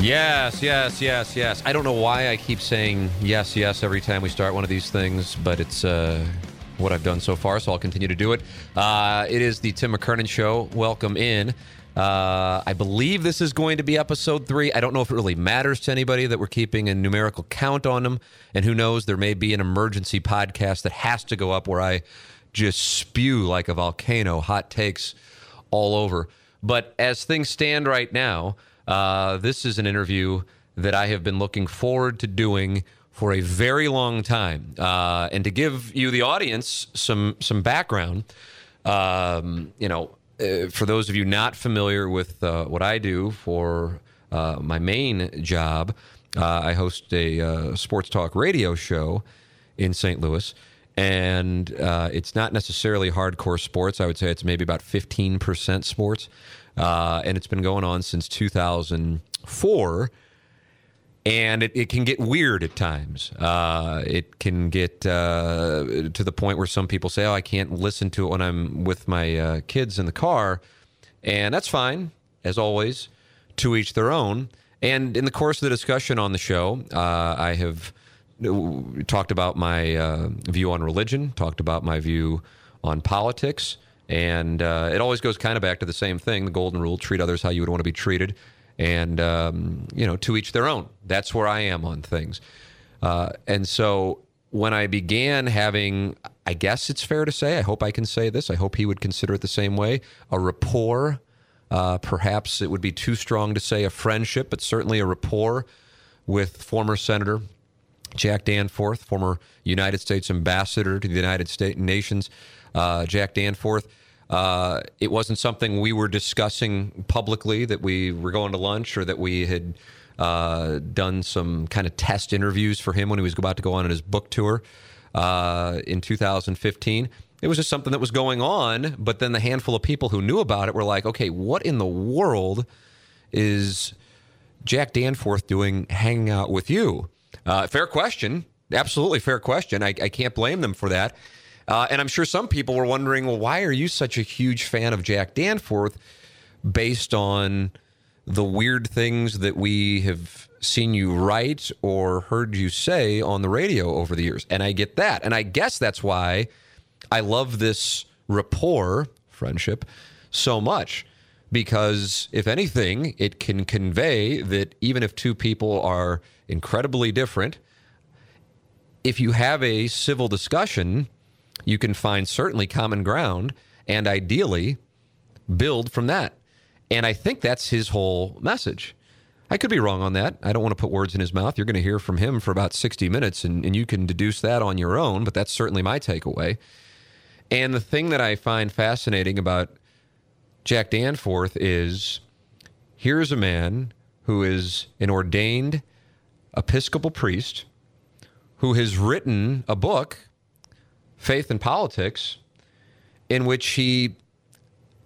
Yes, yes, yes, yes. I don't know why I keep saying yes, yes every time we start one of these things, but it's uh, what I've done so far, so I'll continue to do it. Uh, it is the Tim McKernan Show. Welcome in. Uh, I believe this is going to be episode three. I don't know if it really matters to anybody that we're keeping a numerical count on them. And who knows, there may be an emergency podcast that has to go up where I just spew like a volcano, hot takes all over. But as things stand right now, uh, this is an interview that I have been looking forward to doing for a very long time. Uh, and to give you, the audience, some some background, um, you know, uh, for those of you not familiar with uh, what I do for uh, my main job, uh, I host a sports talk radio show in St. Louis. And it's not necessarily hardcore sports. I would say it's maybe about 15% sports uh, and it's been going on since 2004. And it, it can get weird at times. Uh, it can get uh, to the point where some people say, "Oh, I can't listen to it when I'm with my uh, kids in the car," and that's fine, as always. To each their own. And in the course of the discussion on the show, uh, I have talked about my uh, view on religion, talked about my view on politics, and uh, it always goes kind of back to the same thing the golden rule treat others how you would want to be treated. And, um, you know, to each their own. That's where I am on things. Uh, and so when I began having, I guess it's fair to say, I hope I can say this, I hope he would consider it the same way, a rapport. Uh, perhaps it would be too strong to say a friendship, but certainly a rapport with former Senator Jack Danforth, former United States ambassador to the United States nations, uh, Jack Danforth. Uh, it wasn't something we were discussing publicly that we were going to lunch or that we had uh, done some kind of test interviews for him when he was about to go on his book tour uh, in 2015. It was just something that was going on, but then the handful of people who knew about it were like, okay, what in the world is Jack Danforth doing hanging out with you? Uh, fair question. Absolutely fair question. I, I can't blame them for that. Uh, and I'm sure some people were wondering, well, why are you such a huge fan of Jack Danforth based on the weird things that we have seen you write or heard you say on the radio over the years? And I get that. And I guess that's why I love this rapport, friendship, so much. Because if anything, it can convey that even if two people are incredibly different, if you have a civil discussion, you can find certainly common ground and ideally build from that. And I think that's his whole message. I could be wrong on that. I don't want to put words in his mouth. You're going to hear from him for about 60 minutes, and, and you can deduce that on your own, but that's certainly my takeaway. And the thing that I find fascinating about Jack Danforth is here's a man who is an ordained Episcopal priest who has written a book Faith and Politics, in which he,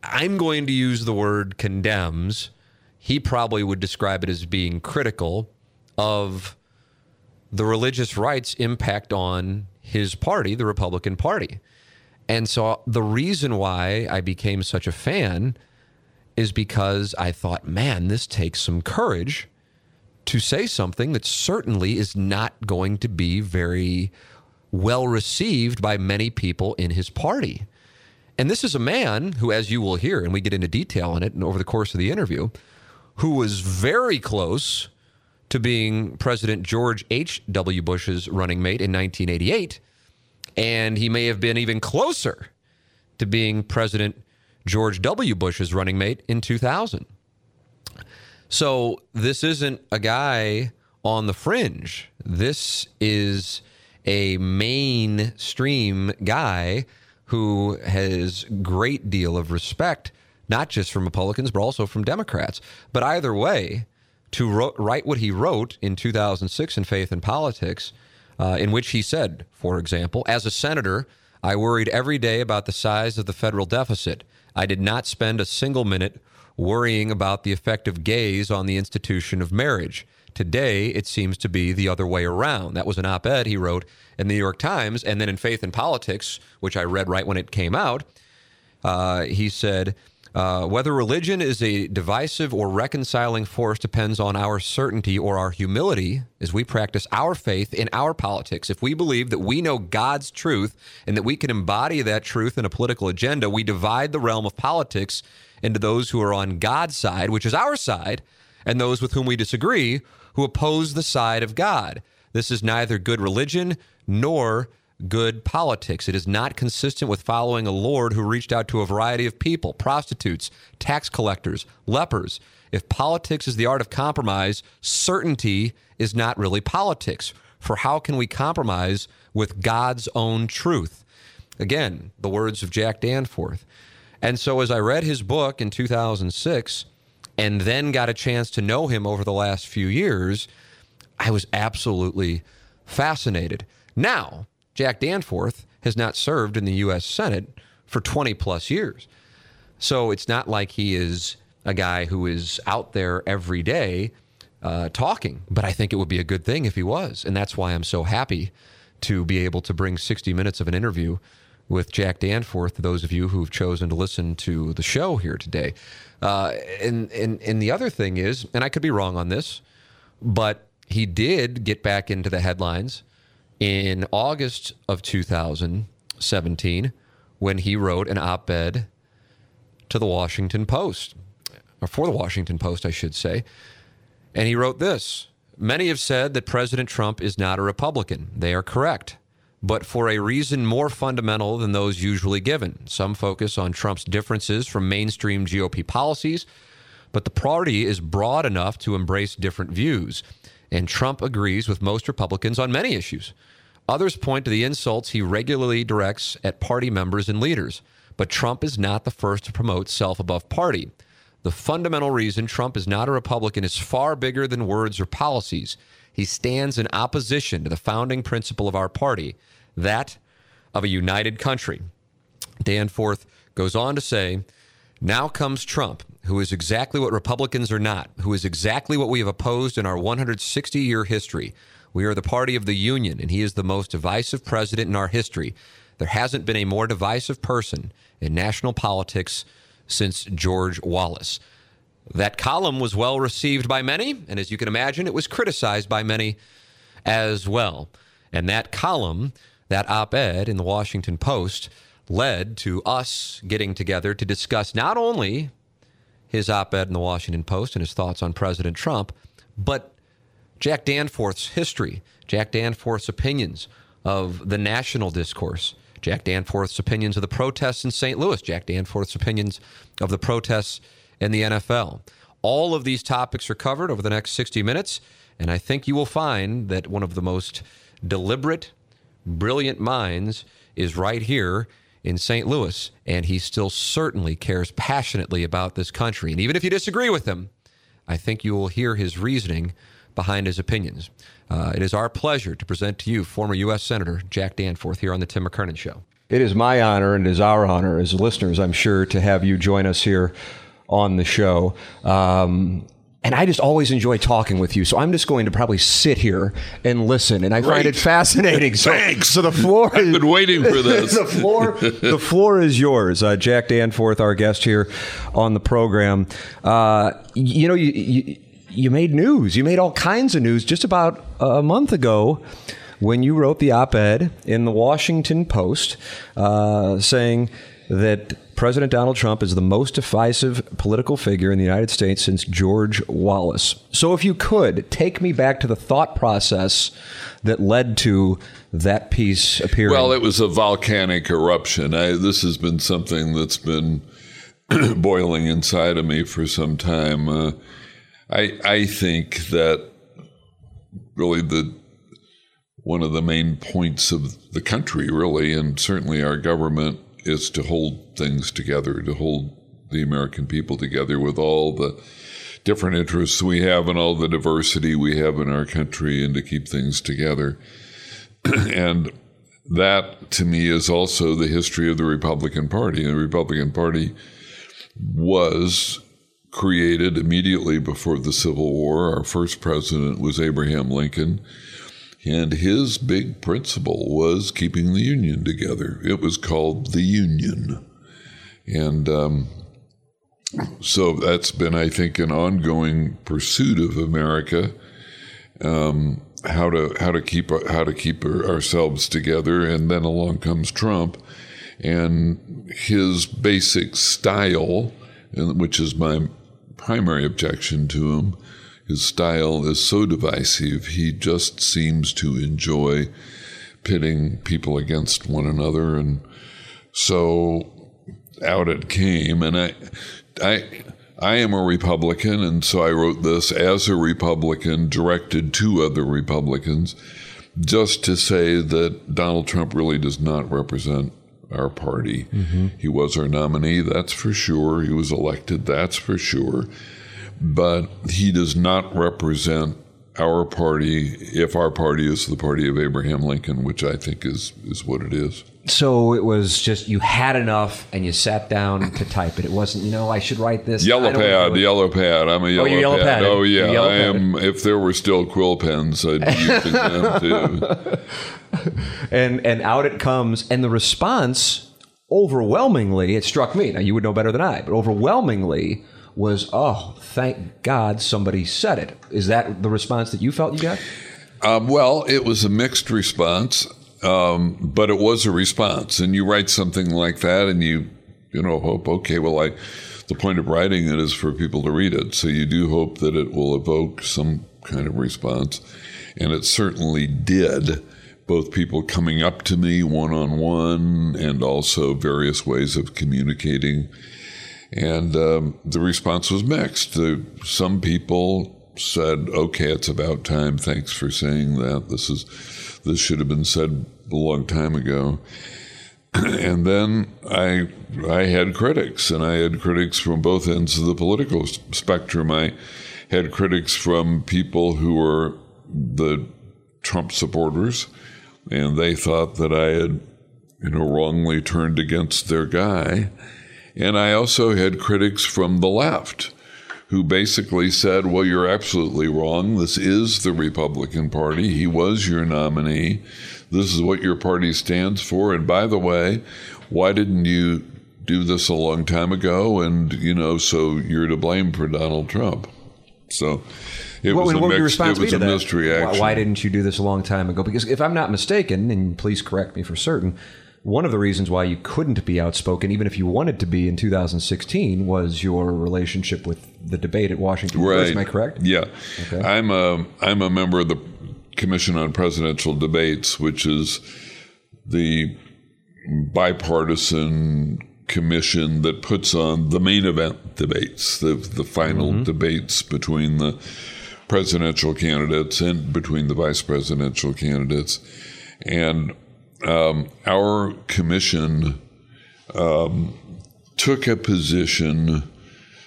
I'm going to use the word condemns. He probably would describe it as being critical of the religious rights impact on his party, the Republican Party. And so the reason why I became such a fan is because I thought, man, this takes some courage to say something that certainly is not going to be very well received by many people in his party. And this is a man who, as you will hear, and we get into detail on it and over the course of the interview, who was very close to being President George H.W. Bush's running mate in 1988. And he may have been even closer to being President George W. Bush's running mate in 2000. So this isn't a guy on the fringe. This is a mainstream guy who has great deal of respect, not just from Republicans, but also from Democrats. But either way, to write what he wrote in 2006 in Faith and Politics, uh, in which he said, for example, as a senator, I worried every day about the size of the federal deficit. I did not spend a single minute worrying about the effect of gays on the institution of marriage. Today, it seems to be the other way around. That was an op ed he wrote in the New York Times. And then in Faith and Politics, which I read right when it came out, uh, he said, uh, whether religion is a divisive or reconciling force depends on our certainty or our humility as we practice our faith in our politics. If we believe that we know God's truth and that we can embody that truth in a political agenda, we divide the realm of politics into those who are on God's side, which is our side, and those with whom we disagree, who oppose the side of God. This is neither good religion nor good politics. It is not consistent with following a Lord who reached out to a variety of people prostitutes, tax collectors, lepers. If politics is the art of compromise, certainty is not really politics. For how can we compromise with God's own truth? Again, the words of Jack Danforth. And so, as I read his book in 2006 and then got a chance to know him over the last few years, I was absolutely fascinated. Now, Jack Danforth has not served in the U.S. Senate for 20 plus years. So it's not like he is a guy who is out there every day uh, talking, but I think it would be a good thing if he was. And that's why I'm so happy to be able to bring 60 minutes of an interview with Jack Danforth, those of you who've chosen to listen to the show here today. Uh, and, and, and the other thing is, and I could be wrong on this, but he did get back into the headlines in August of 2017 when he wrote an op ed to the Washington Post, or for the Washington Post, I should say. And he wrote this Many have said that President Trump is not a Republican. They are correct, but for a reason more fundamental than those usually given. Some focus on Trump's differences from mainstream GOP policies, but the party is broad enough to embrace different views and Trump agrees with most Republicans on many issues. Others point to the insults he regularly directs at party members and leaders. But Trump is not the first to promote self above party. The fundamental reason Trump is not a Republican is far bigger than words or policies. He stands in opposition to the founding principle of our party, that of a united country. Danforth goes on to say, Now comes Trump, who is exactly what Republicans are not, who is exactly what we have opposed in our 160 year history. We are the party of the Union, and he is the most divisive president in our history. There hasn't been a more divisive person in national politics since George Wallace. That column was well received by many, and as you can imagine, it was criticized by many as well. And that column, that op ed in the Washington Post, led to us getting together to discuss not only his op ed in the Washington Post and his thoughts on President Trump, but Jack Danforth's history, Jack Danforth's opinions of the national discourse, Jack Danforth's opinions of the protests in St. Louis, Jack Danforth's opinions of the protests in the NFL. All of these topics are covered over the next 60 minutes, and I think you will find that one of the most deliberate, brilliant minds is right here in St. Louis, and he still certainly cares passionately about this country. And even if you disagree with him, I think you will hear his reasoning behind his opinions. Uh, it is our pleasure to present to you former U.S. Senator Jack Danforth here on the Tim McKernan Show. It is my honor and it is our honor as listeners, I'm sure, to have you join us here on the show. Um, and I just always enjoy talking with you. So I'm just going to probably sit here and listen, and I Great. find it fascinating. So, Thanks. So the floor. I've been waiting for this. the floor. the floor is yours, uh, Jack Danforth, our guest here on the program. Uh, you know, you, you you made news. You made all kinds of news just about a month ago when you wrote the op-ed in the Washington Post uh, saying that President Donald Trump is the most divisive political figure in the United States since George Wallace. So, if you could take me back to the thought process that led to that piece appearing. Well, it was a volcanic eruption. I, this has been something that's been boiling inside of me for some time. Uh, I I think that really the one of the main points of the country, really, and certainly our government, is to hold things together, to hold the American people together with all the different interests we have and all the diversity we have in our country, and to keep things together. and that, to me, is also the history of the Republican Party. The Republican Party was created immediately before the Civil War. Our first president was Abraham Lincoln. And his big principle was keeping the Union together. It was called the Union. And um, so that's been, I think, an ongoing pursuit of America. Um, how to how to keep how to keep ourselves together, and then along comes Trump, and his basic style, which is my primary objection to him, his style is so divisive. He just seems to enjoy pitting people against one another, and so out it came. And I, I, I am a Republican, and so I wrote this as a Republican, directed to other Republicans, just to say that Donald Trump really does not represent our party. Mm-hmm. He was our nominee, that's for sure. He was elected, that's for sure but he does not represent our party if our party is the party of Abraham Lincoln, which I think is is what it is. So it was just you had enough and you sat down to type it. It wasn't, you know, I should write this. Yellow pad, yellow pad. I'm a oh, yellow, oh, yellow pad. pad. Oh yeah, I am. If there were still quill pens, I'd be using them too. and and out it comes, and the response overwhelmingly, it struck me. Now you would know better than I, but overwhelmingly was, oh, thank God somebody said it. Is that the response that you felt you got? Um, well, it was a mixed response, um, but it was a response. And you write something like that, and you, you know, hope, okay, well, I, the point of writing it is for people to read it. So you do hope that it will evoke some kind of response, and it certainly did. Both people coming up to me one on one, and also various ways of communicating and um, the response was mixed. Some people said, "Okay, it's about time. Thanks for saying that. This is this should have been said a long time ago." and then I I had critics, and I had critics from both ends of the political spectrum. I had critics from people who were the Trump supporters, and they thought that I had, you know, wrongly turned against their guy. And I also had critics from the left who basically said, well, you're absolutely wrong. This is the Republican Party. He was your nominee. This is what your party stands for. And by the way, why didn't you do this a long time ago? And, you know, so you're to blame for Donald Trump. So it what, was what a, mixed, it was a that? mixed reaction. Why, why didn't you do this a long time ago? Because if I'm not mistaken, and please correct me for certain, one of the reasons why you couldn't be outspoken, even if you wanted to be in 2016, was your relationship with the debate at Washington right. Am I correct? Yeah. Okay. I'm a I'm a member of the Commission on Presidential Debates, which is the bipartisan commission that puts on the main event debates, the the final mm-hmm. debates between the presidential candidates and between the vice presidential candidates. And um, our commission um, took a position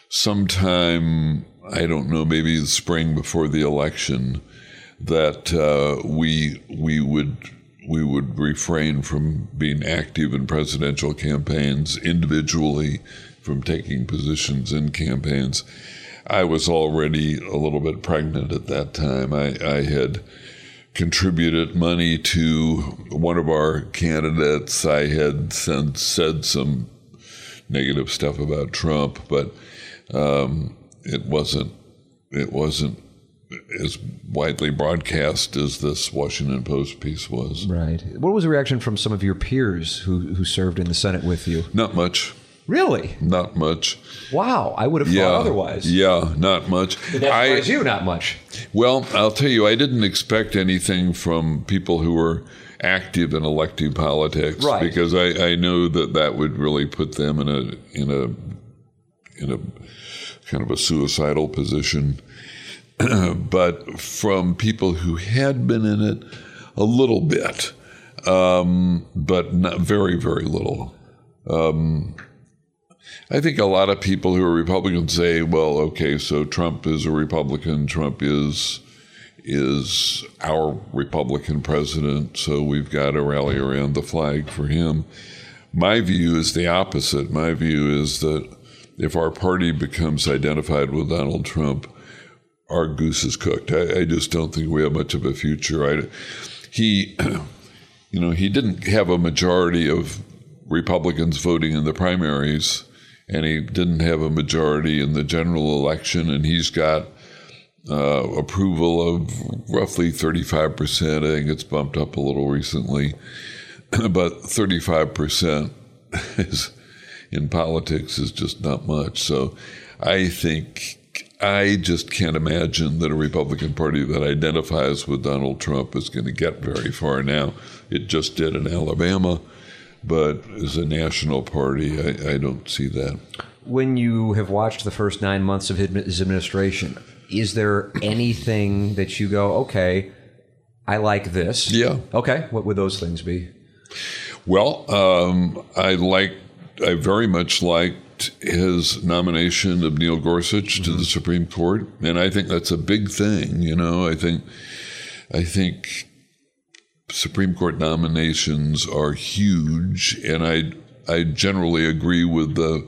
sometime, I don't know, maybe the spring before the election, that uh, we we would we would refrain from being active in presidential campaigns individually, from taking positions in campaigns. I was already a little bit pregnant at that time. I, I had contributed money to one of our candidates. I had sent, said some negative stuff about Trump, but um, it wasn't it wasn't as widely broadcast as this Washington Post piece was. Right. What was the reaction from some of your peers who who served in the Senate with you? Not much. Really? Not much. Wow, I would have yeah, thought otherwise. Yeah, not much. Did that surprise I, you? Not much. Well, I'll tell you, I didn't expect anything from people who were active in elective politics, right? Because I, I know that that would really put them in a in a in a kind of a suicidal position. but from people who had been in it, a little bit, um, but not very, very little. Um, I think a lot of people who are Republicans say, "Well, okay, so Trump is a Republican. Trump is is our Republican president, so we've got to rally around the flag for him." My view is the opposite. My view is that if our party becomes identified with Donald Trump, our goose is cooked. I, I just don't think we have much of a future. I, he, you know, he didn't have a majority of Republicans voting in the primaries, and he didn't have a majority in the general election, and he's got uh, approval of roughly 35%. I think it's bumped up a little recently, but 35% is in politics is just not much. So I think I just can't imagine that a Republican Party that identifies with Donald Trump is going to get very far now. It just did in Alabama, but as a national party, I, I don't see that. When you have watched the first nine months of his administration, is there anything that you go, okay, I like this? Yeah. Okay. What would those things be? Well, um, I like, I very much liked his nomination of Neil Gorsuch mm-hmm. to the Supreme Court, and I think that's a big thing. You know, I think, I think Supreme Court nominations are huge, and I, I generally agree with the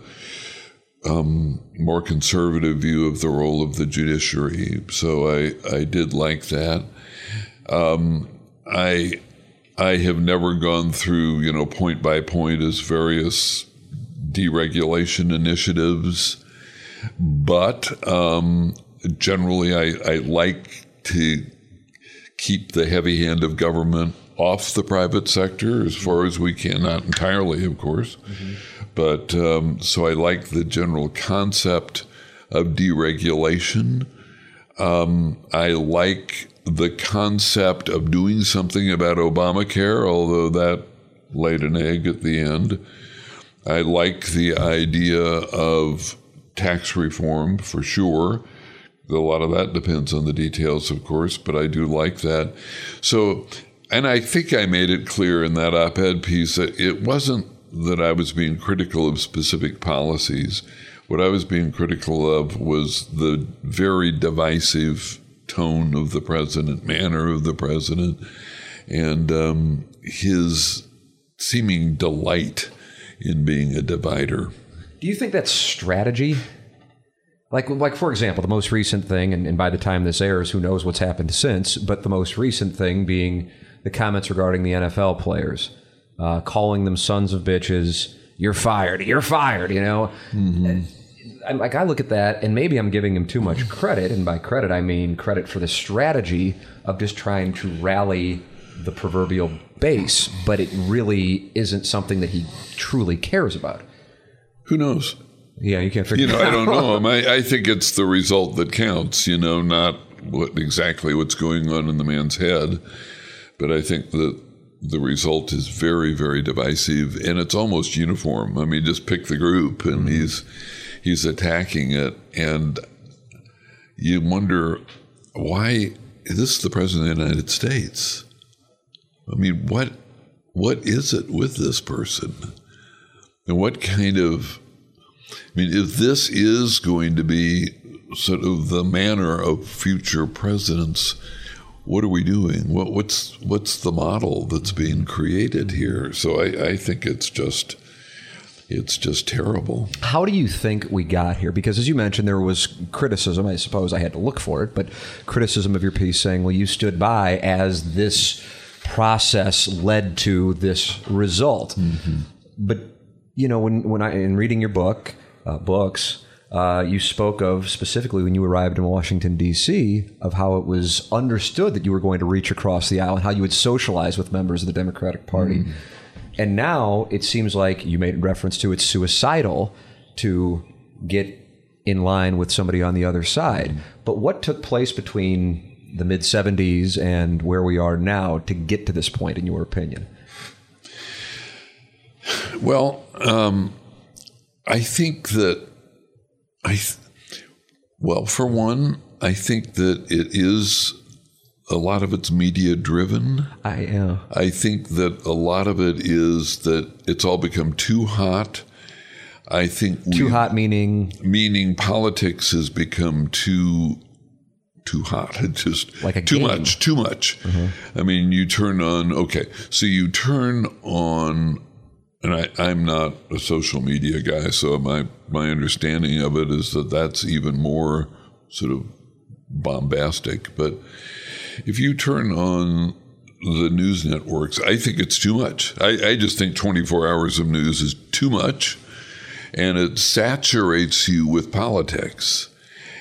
um, more conservative view of the role of the judiciary. So I, I did like that. Um, I I have never gone through, you know, point by point as various deregulation initiatives, but um, generally I, I like to keep the heavy hand of government off the private sector as far as we can, not entirely, of course. Mm-hmm. But um, so I like the general concept of deregulation. Um, I like the concept of doing something about Obamacare, although that laid an egg at the end. I like the idea of tax reform for sure. A lot of that depends on the details, of course, but I do like that. So, and I think I made it clear in that op ed piece that it wasn't that I was being critical of specific policies. What I was being critical of was the very divisive tone of the president, manner of the president, and um, his seeming delight in being a divider. Do you think that's strategy? Like, like for example, the most recent thing, and, and by the time this airs, who knows what's happened since, but the most recent thing being the comments regarding the NFL players uh, calling them sons of bitches. You're fired. You're fired. You know. Mm-hmm. I, like I look at that, and maybe I'm giving him too much credit, and by credit I mean credit for the strategy of just trying to rally the proverbial base, but it really isn't something that he truly cares about. Who knows? Yeah, you can't figure. You know, I don't know. I, I think it's the result that counts. You know, not what exactly what's going on in the man's head, but I think that the result is very, very divisive, and it's almost uniform. I mean, just pick the group, and mm-hmm. he's he's attacking it, and you wonder why is this is the president of the United States. I mean, what what is it with this person, and what kind of I mean, if this is going to be sort of the manner of future presidents what are we doing? What, what's what's the model that's being created here? So I, I think it's just it's just terrible. How do you think we got here? Because as you mentioned, there was criticism. I suppose I had to look for it, but criticism of your piece saying, "Well, you stood by as this process led to this result." Mm-hmm. But you know, when when I in reading your book, uh, books, uh, you spoke of specifically when you arrived in Washington, D.C., of how it was understood that you were going to reach across the aisle and how you would socialize with members of the Democratic Party. Mm. And now it seems like you made reference to it's suicidal to get in line with somebody on the other side. But what took place between the mid 70s and where we are now to get to this point, in your opinion? Well, um, I think that I, th- well, for one, I think that it is a lot of it's media driven. I yeah. I think that a lot of it is that it's all become too hot. I think Too we- hot meaning meaning politics has become too too hot. It just Like a too game. Mm-hmm. much, too much. I mean, you turn on okay, so you turn on, and I, I'm not a social media guy, so my my understanding of it is that that's even more sort of bombastic. But if you turn on the news networks, I think it's too much. I, I just think 24 hours of news is too much and it saturates you with politics.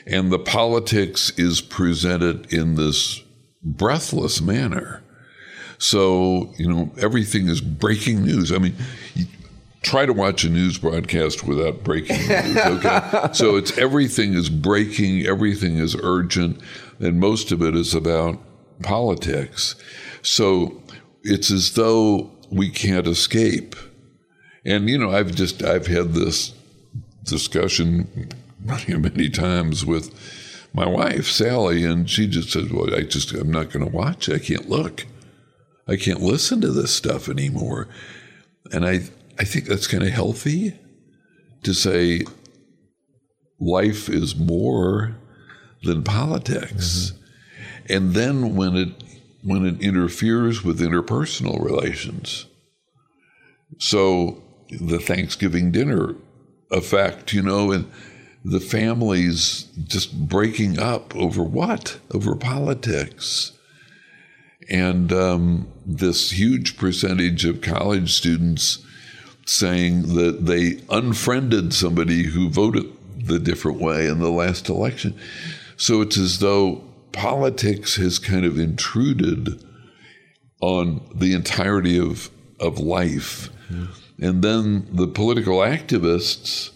And the politics is presented in this breathless manner. So, you know, everything is breaking news. I mean, you try to watch a news broadcast without breaking news, okay? so it's everything is breaking, everything is urgent, and most of it is about politics. So it's as though we can't escape. And you know, I've just I've had this discussion many many times with my wife Sally, and she just says, "Well, I just I'm not going to watch. I can't look. I can't listen to this stuff anymore." And I I think that's kind of healthy to say life is more than politics. Mm-hmm. And then when it when it interferes with interpersonal relations. So the Thanksgiving dinner effect, you know, and the families just breaking up over what? Over politics. And um, this huge percentage of college students saying that they unfriended somebody who voted the different way in the last election. So it's as though politics has kind of intruded on the entirety of, of life. And then the political activists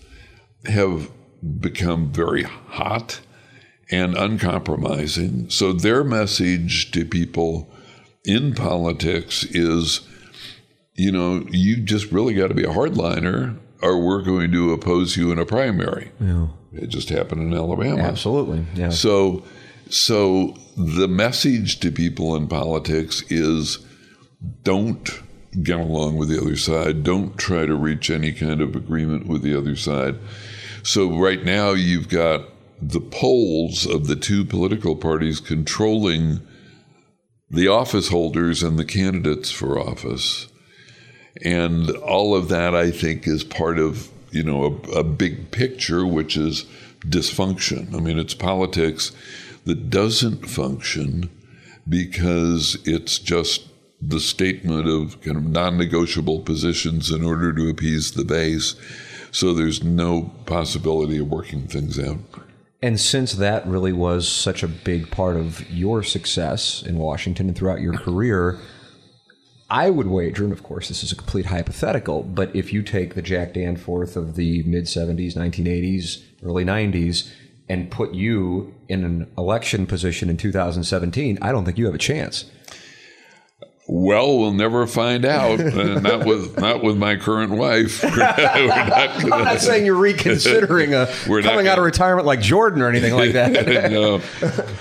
have become very hot and uncompromising. So their message to people in politics is you know, you just really got to be a hardliner or we're going to oppose you in a primary. Yeah. It just happened in Alabama. Absolutely. Yeah. So, so the message to people in politics is don't get along with the other side. Don't try to reach any kind of agreement with the other side. So right now you've got the poles of the two political parties controlling the office holders and the candidates for office. And all of that, I think, is part of you know a, a big picture, which is dysfunction. I mean, it's politics that doesn't function because it's just the statement of kind of non-negotiable positions in order to appease the base. So there's no possibility of working things out. And since that really was such a big part of your success in Washington and throughout your career, I would wager, and of course this is a complete hypothetical, but if you take the Jack Danforth of the mid 70s, 1980s, early 90s, and put you in an election position in 2017, I don't think you have a chance. Well, we'll never find out. Uh, not with not with my current wife. We're not I'm gonna- not saying you're reconsidering a, We're coming out of retirement like Jordan or anything like that. no,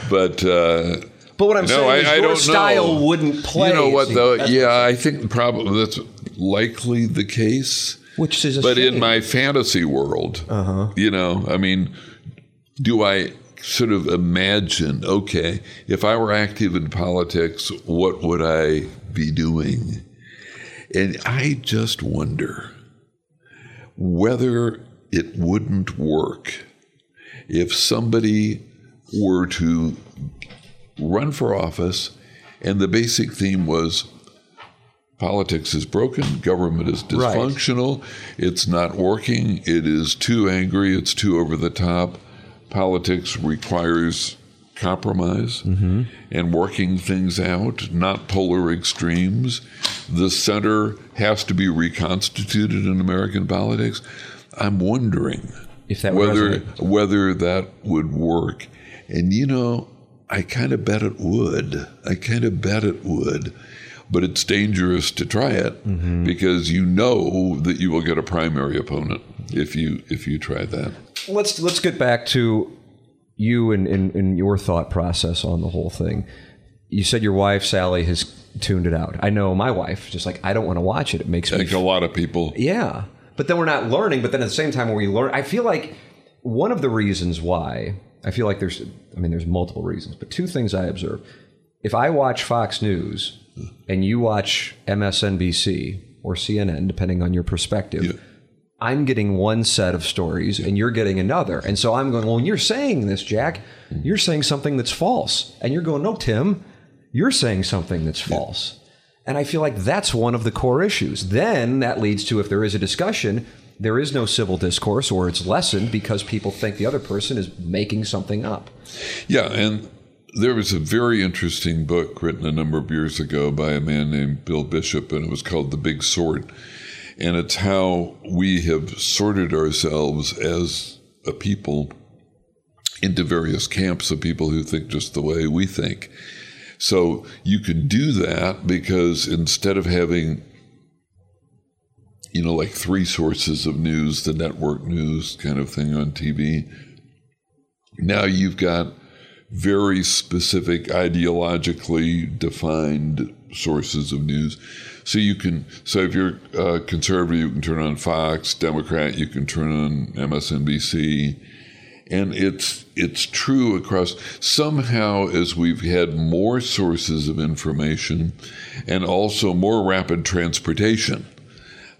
but uh, But what I'm no, saying I, is I your style know. wouldn't play. You know what seems. though? Yeah, I think probably that's likely the case. Which is a but in my fantasy world, Uh-huh. you know, I mean, do I sort of imagine? Okay, if I were active in politics, what would I be doing? And I just wonder whether it wouldn't work if somebody were to run for office and the basic theme was politics is broken, government is Right. dysfunctional, it's not working, it is too angry, it's too over the top. Politics requires compromise and working things out, not polar extremes. The center has to be reconstituted in American politics. I'm wondering If that whether resonate. whether that would work. And you know, I kind of bet it would. I kind of bet it would. But it's dangerous to try it Mm-hmm. because you know that you will get a primary opponent if you if you try that. Let's let's get back to you and, and, and your thought process on the whole thing. You said your wife Sally has tuned it out. I know my wife just like I don't want to watch it. It makes I me think a lot of people. yeah. But then we're not learning. But then at the same time, when we learn, I feel like one of the reasons why I feel like there's, I mean, there's multiple reasons, but two things I observe. If I watch Fox News and you watch MSNBC or CNN, depending on your perspective, Yeah. I'm getting one set of stories and you're getting another. And so I'm going, well, when you're saying this, Jack, you're saying something that's false. And you're going, no, Tim, you're saying something that's false. And I feel like that's one of the core issues. Then that leads to if there is a discussion, there is no civil discourse or it's lessened because people think the other person is making something up. Yeah, and there was a very interesting book written a number of years ago by a man named Bill Bishop, and it was called The Big Sort. And it's how we have sorted ourselves as a people into various camps of people who think just the way we think. So you can do that because instead of having, you know, like three sources of news, the network news kind of thing on TV, now you've got very specific ideologically defined sources of news. So you can, so if you're conservative, you can turn on Fox. Democrat, you can turn on MSNBC, and it's it's true across. Somehow, as we've had more sources of information, and also more rapid transportation,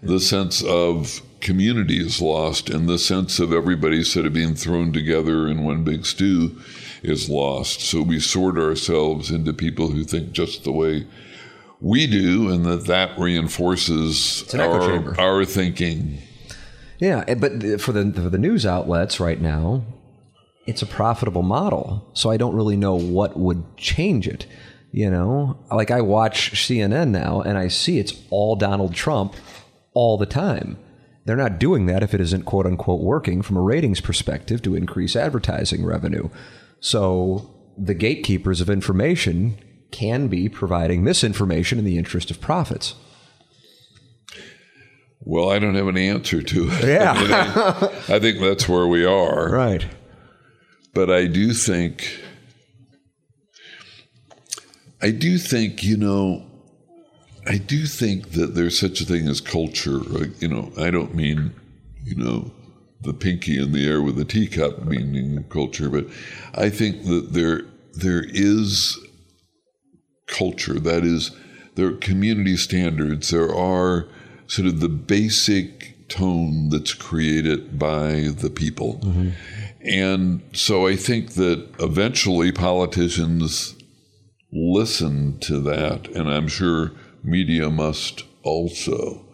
the sense of community is lost, and the sense of everybody sort of being thrown together in one big stew is lost. So we sort ourselves into people who think just the way we do, and that that reinforces our, our thinking. Yeah, eh, but for the for the news outlets right now, it's a profitable model. So I don't really know what would change it. You know, like I watch CNN now and I see it's all Donald Trump all the time. They're not doing that if it isn't quote unquote working from a ratings perspective to increase advertising revenue. So the gatekeepers of information can be providing misinformation in the interest of profits. Well, I don't have an answer to it. Yeah. I, I think that's where we are. Right. But I do think, I do think, you know, I do think that there's such a thing as culture. You know, I don't mean, you know, the pinky in the air with a teacup meaning culture, but I think that there there is culture. That is, there are community standards. There are sort of the basic tone that's created by the people. Mm-hmm. And so I think that eventually politicians listen to that, and I'm sure media must also.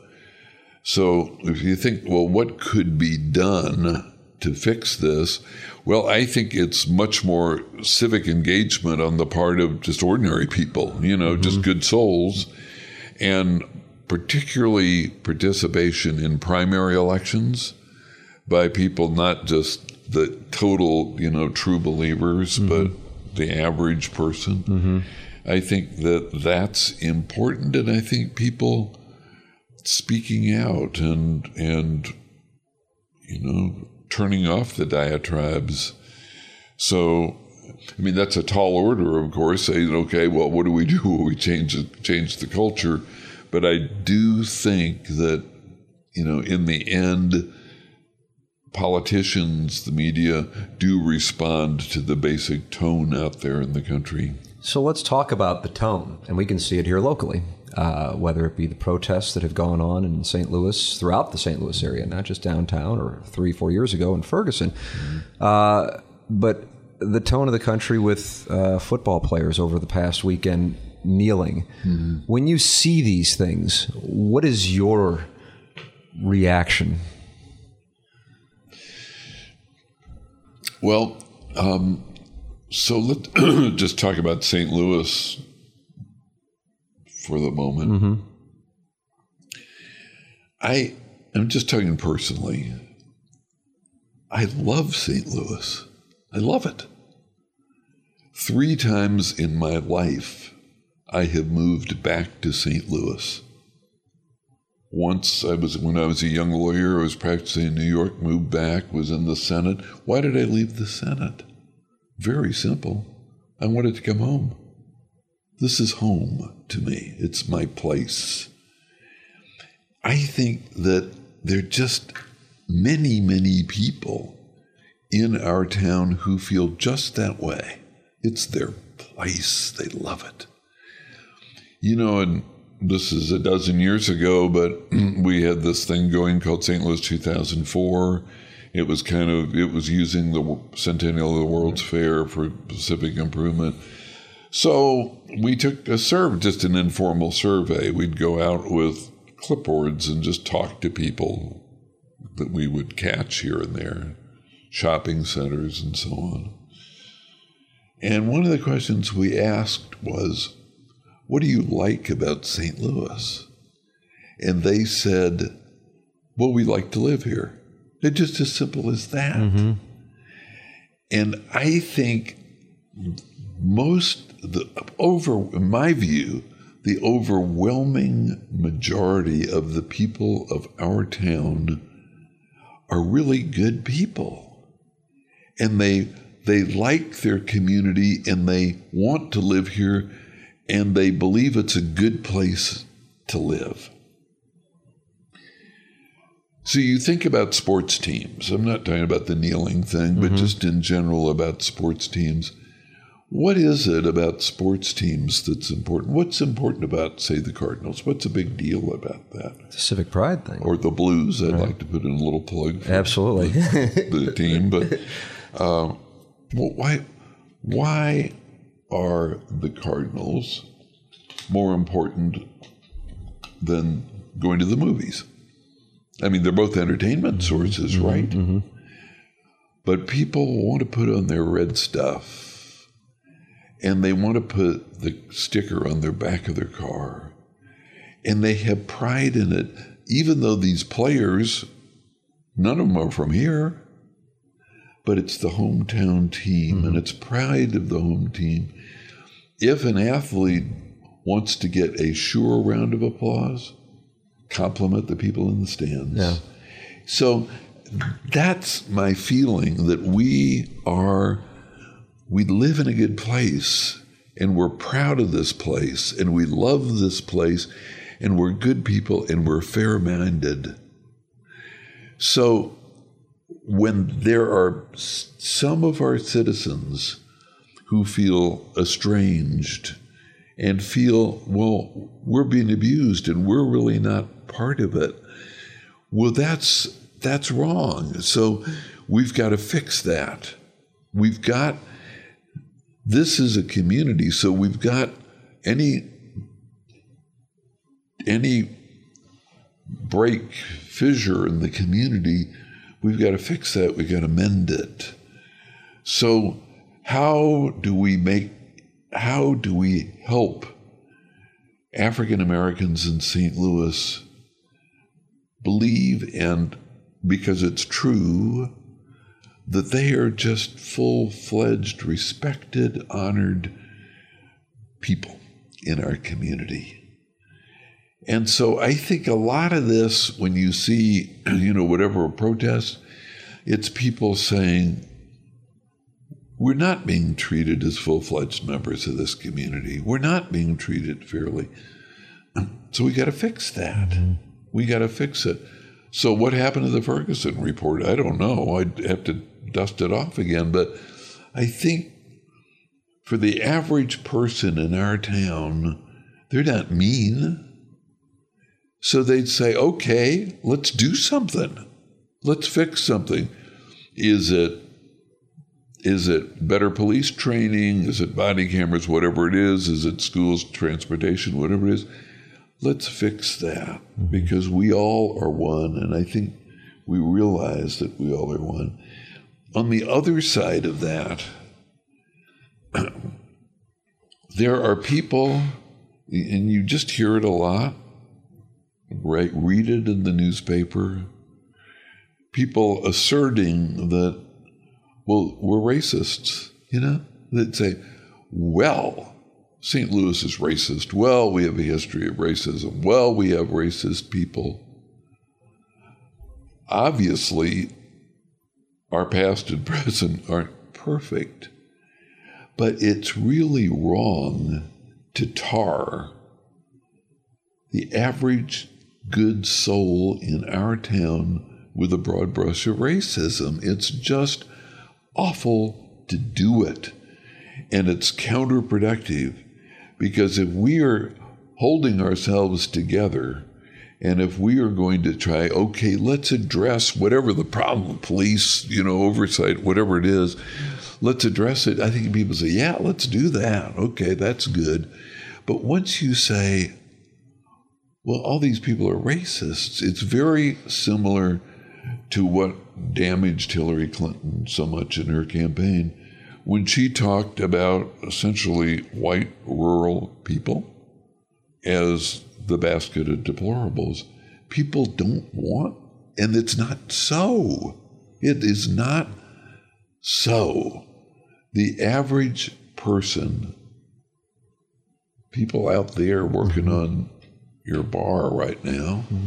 So if you think, well, what could be done to fix this? Well, I think it's much more civic engagement on the part of just ordinary people, you know, just mm-hmm. good souls, and particularly participation in primary elections by people not just the total, you know, true believers, mm-hmm. but the average person. Mm-hmm. I think that that's important, and I think people speaking out and and you know turning off the diatribes. So, I mean, that's a tall order, of course. Saying, okay, well, what do we do? Will we change change the culture, but I do think that you know, in the end, politicians, the media, do respond to the basic tone out there in the country. So let's talk about the tone, and we can see it here locally, uh, whether it be the protests that have gone on in St. Louis, throughout the St. Louis area, not just downtown or three, four years ago in Ferguson, uh, but the tone of the country with uh, football players over the past weekend kneeling. When you see these things, what is your reaction? Well, um, so let's just talk about St. Louis for the moment. Mm-hmm. I am just talking personally. I love St. Louis. I love it. Three times in my life, I have moved back to St. Louis. Once I was when I was a young lawyer, I was practicing in New York, moved back, was in the Senate. Why did I leave the Senate? very simple. I wanted to come home. This is home to me. It's my place. I think that there are just many, many people in our town who feel just that way. It's their place. They love it. You know, and this is a dozen years ago, but we had this thing going called St. Louis 2004. It was kind of it was using the centennial of the World's Fair for Pacific improvement. So we took a survey, just an informal survey. We'd go out with clipboards and just talk to people that we would catch here and there, shopping centers and so on. And one of the questions we asked was, What do you like about St. Louis? And they said, Well, we like to live here. It's just as simple as that. Mm-hmm. And I think most, the over, in my view, the overwhelming majority of the people of our town are really good people. And they they like their community and they want to live here and they believe it's a good place to live. So you think about sports teams. I'm not talking about the kneeling thing, but mm-hmm. just in general about sports teams. What is it about sports teams that's important? What's important about, say, the Cardinals? What's a big deal about that? A civic pride thing. Or the Blues. I'd right. like to put in a little plug for Absolutely. the, the team. But uh, well, why, why are the Cardinals more important than going to the movies? I mean, they're both entertainment sources, mm-hmm. right? Mm-hmm. But people want to put on their red stuff and they want to put the sticker on their back of their car. And they have pride in it, even though these players, none of them are from here, but it's the hometown team mm-hmm. and it's pride of the home team. If an athlete wants to get a sure round of applause, compliment the people in the stands. Yeah. So that's my feeling that we are we live in a good place and we're proud of this place and we love this place and we're good people and we're fair minded. So, when there are some of our citizens who feel estranged and feel, well, we're being abused and we're really not part of it, well, that's, that's wrong. So, we've got to fix that. We've got this is a community, so we've got any any break, fissure in the community, we've got to fix that. We've got to mend it. So, how do we make, how do we help African Americans in St. Louis believe and because it's true that they are just full fledged, respected, honored people in our community. And so I think a lot of this, when you see, you know, whatever a protest, it's people saying, we're not being treated as full fledged members of this community. We're not being treated fairly. So we got to fix that. Mm-hmm. We got to fix it. So what happened to the Ferguson report? I don't know. I'd have to dust it off again. But I think for the average person in our town, they're not mean. So they'd say, okay, let's do something. Let's fix something. Is it is it better police training? Is it body cameras? Whatever it is, is it schools, transportation, whatever it is? Let's fix that mm-hmm. because we all are one, and I think we realize that we all are one. On the other side of that, there are people, and you just hear it a lot, right? Read it in the newspaper. People asserting that, well, we're racists, you know? They'd say, well, St. Louis is racist. Well, we have a history of racism. Well, we have racist people. Obviously, our past and present aren't perfect. But it's really wrong to tar the average good soul in our town with a broad brush of racism. It's just awful to do it. And it's counterproductive because if we are holding ourselves together and if we are going to try, okay, let's address whatever the problem, police, you know, oversight, whatever it is, let's address it. I think people say, yeah, let's do that. Okay, that's good. But once you say, well, all these people are racists, it's very similar to what damaged Hillary Clinton so much in her campaign when she talked about essentially white rural people as the basket of deplorables. People don't want, and it's not so. It is not so. The average person, people out there working on your bar right now, mm-hmm.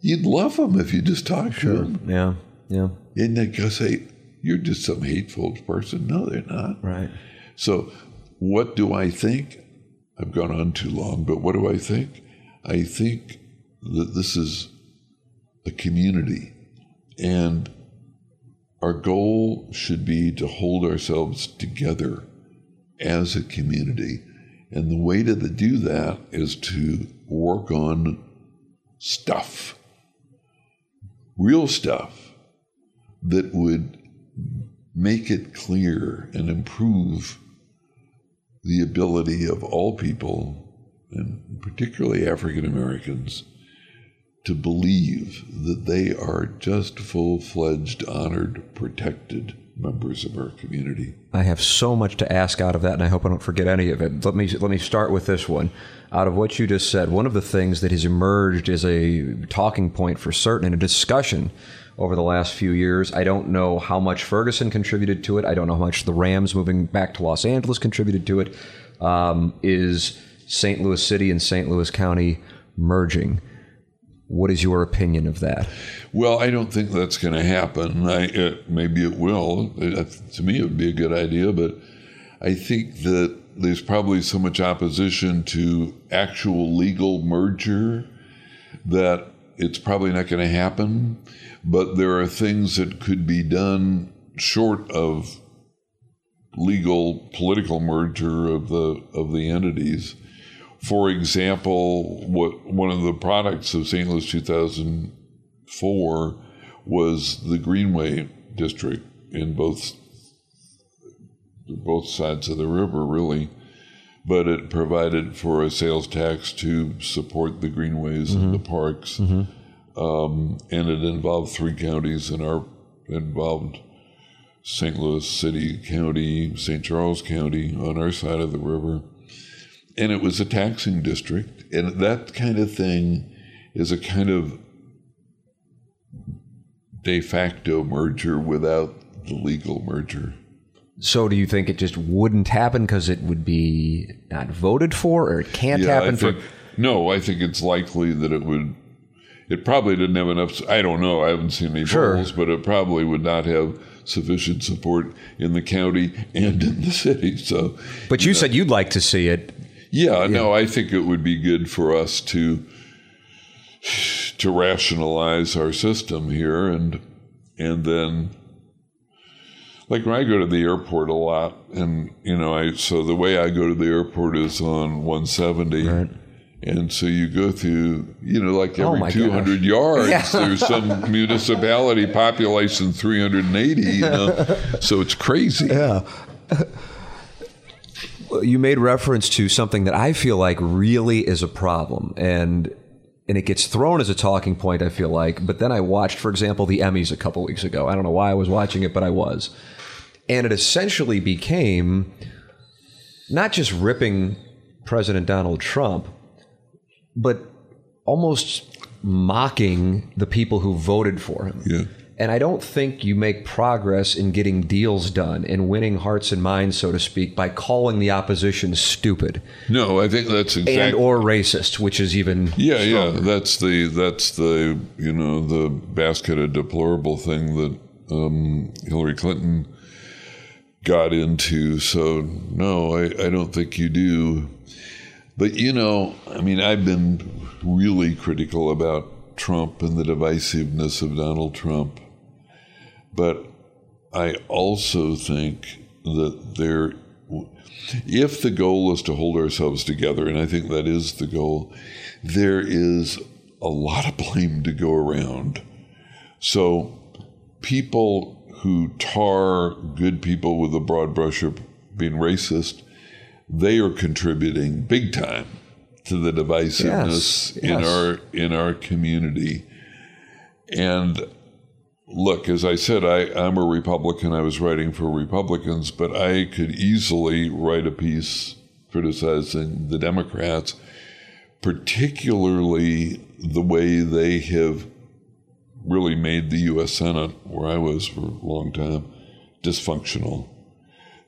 you'd love them if you just talked sure. to them. Yeah, yeah. And they go say, you're just some hateful person. No, they're not. Right. So, what do I think? I've gone on too long, but what do I think? I think that this is a community, and our goal should be to hold ourselves together as a community. And the way to do that is to work on stuff, real stuff that would make it clear and improve the ability of all people, and particularly African Americans, to believe that they are just full fledged, honored, protected members of our community. I have so much to ask out of that, and I hope I don't forget any of it. Let me let me start with this one. Out of what you just said, one of the things that has emerged as a talking point for certain in a discussion over the last few years. I don't know how much Ferguson contributed to it. I don't know how much the Rams moving back to Los Angeles contributed to it. Um, is St. Louis City and St. Louis County merging? What is your opinion of that? Well, I don't think that's going to happen. I, maybe it will. It, to me, it would be a good idea, but I think that there's probably so much opposition to actual legal merger that it's probably not going to happen but there are things that could be done short of legal political merger of the of the entities. For example, what one of the products of St. Louis 2004 was the Greenway district in both both sides of the river, really. But it provided for a sales tax to support the greenways mm-hmm. and the parks. Mm-hmm um, and it involved three counties, and our involved St. Louis City County, St. Charles County on our side of the river, and it was a taxing district, and that kind of thing is a kind of de facto merger without the legal merger. So, do you think it just wouldn't happen because it would be not voted for, or it can't yeah, happen think, for? No, I think it's likely that it would it probably didn't have enough. I don't know. I haven't seen any sure. polls, but it probably would not have sufficient support in the county and in the city. So, but you, you know, said you'd like to see it. Yeah, yeah, no, I think it would be good for us to to rationalize our system here, and and then like when I go to the airport a lot, and you know, I so the way I go to the airport is on 170. Right and so you go through, you know, like oh every oh 200 gosh. yards, yeah. there's some municipality population 380, you know, so it's crazy. Yeah. you made reference to something that I feel like really is a problem, and and it gets thrown as a talking point. I feel like, but then I watched, for example, the Emmys a couple weeks ago. I don't know why I was watching it, but I was, and it essentially became not just ripping President Donald Trump but almost mocking the people who voted for him. Yeah. And I don't think you make progress in getting deals done and winning hearts and minds, so to speak, by calling the opposition stupid. No, I think that's exactly and or racist, which is even yeah, stronger. yeah. That's the that's the you know the basket of deplorable thing that um, Hillary Clinton got into. So, no, I, I don't think you do. But, you know, I mean, I've been really critical about Trump and the divisiveness of Donald Trump. But I also think that there, if the goal is to hold ourselves together, and I think that is the goal, there is a lot of blame to go around. So people who tar good people with a broad brush of being racist, they are contributing big time to the divisiveness Yes, in our in our community. And look, as I said, I, I'm a Republican. I was writing for Republicans, but I could easily write a piece criticizing the Democrats, particularly the way they have really made the U.S. Senate, where I was for a long time, dysfunctional.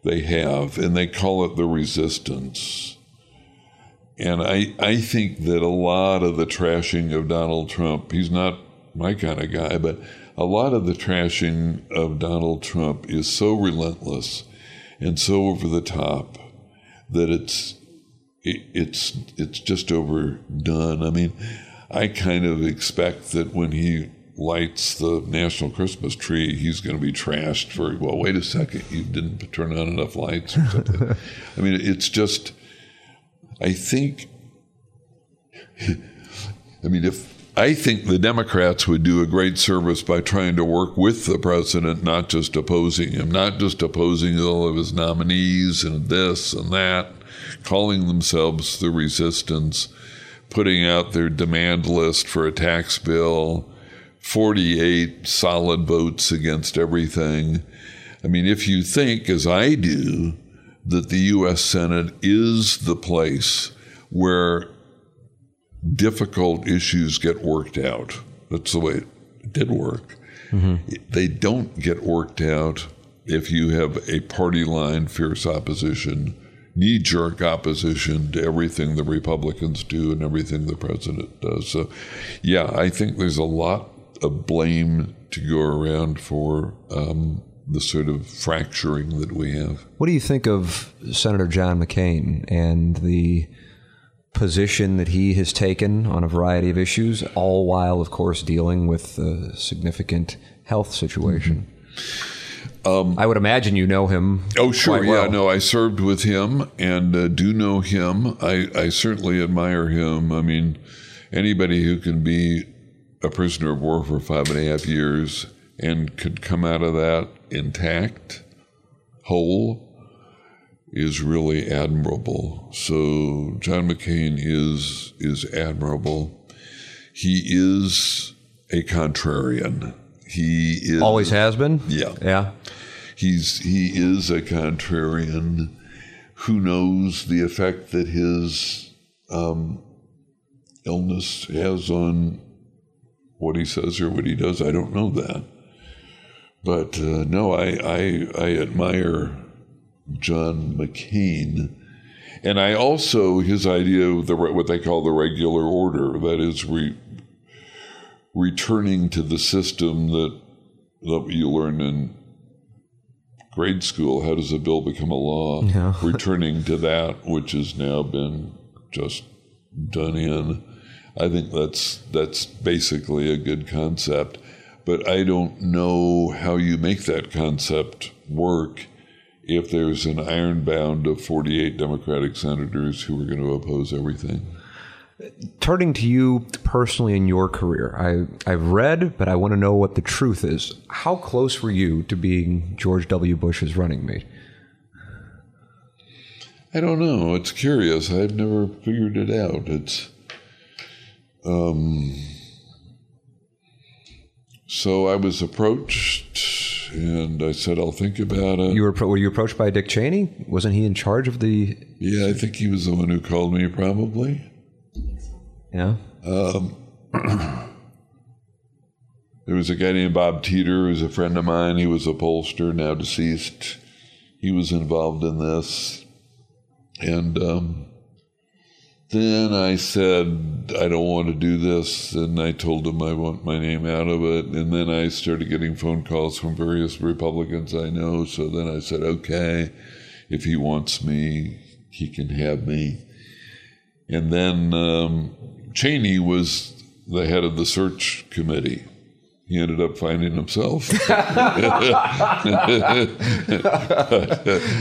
They have, and they call it the resistance. And I, I think that a lot of the trashing of Donald Trump, he's not my kind of guy, but a lot of the trashing of Donald Trump is so relentless and so over the top that it's it, it's it's just overdone. I mean, I kind of expect that when he lights the national Christmas tree, he's going to be trashed for well. Wait a second, you didn't turn on enough lights or something. I mean, it's just. I think. I mean, if I think the Democrats would do a great service by trying to work with the president, not just opposing him, not just opposing all of his nominees and this and that, calling themselves the resistance, putting out their demand list for a tax bill, 48 solid votes against everything. I mean, if you think, as I do, that the U.S. Senate is the place where difficult issues get worked out. That's the way it did work. Mm-hmm. They don't get worked out if you have a party line, fierce opposition, knee jerk opposition to everything the Republicans do and everything the president does. So, yeah, I think there's a lot of blame to go around for um, the sort of fracturing that we have. What do you think of Senator John McCain and the position that he has taken on a variety of issues, all while, of course, dealing with a significant health situation? I would imagine you know him. Mm-hmm. Oh, sure. quite Yeah, well. no, I served with him and uh, do know him. I, I certainly admire him. I mean, anybody who can be a prisoner of war for five and a half years and could come out of that intact, whole, is really admirable. So John McCain is is admirable. He is a contrarian. He is Always has been. Yeah. Yeah. he's he is a contrarian who knows the effect that his um, illness has on what he says or what he does. I don't know that, but uh, no, I, I I admire John McCain. And I also his idea of the what they call the regular order, that is re, returning to the system that that you learn in grade school. How does a bill become a law? returning to that which has now been just done in. I think that's that's basically a good concept, but I don't know how you make that concept work if there's an iron bound of 48 Democratic senators who are going to oppose everything. Turning to you personally in your career, I, I've read, but I want to know what the truth is. How close were you to being George W. Bush's running mate? I don't know. It's curious. I've never figured it out. It's um so I was approached and I said I'll think about it. You were were you approached by Dick Cheney? Wasn't he in charge of the? yeah, I think he was the one who called me probably. Yeah. There was a guy named Bob Teeter who was a friend of mine. He was a pollster, now deceased. He was involved in this. And um, then I said, I don't want to do this. And I told him I want my name out of it. And then I started getting phone calls from various Republicans I know. So then I said, okay, if he wants me, he can have me. And then um, Cheney was the head of the search committee. He ended up finding himself.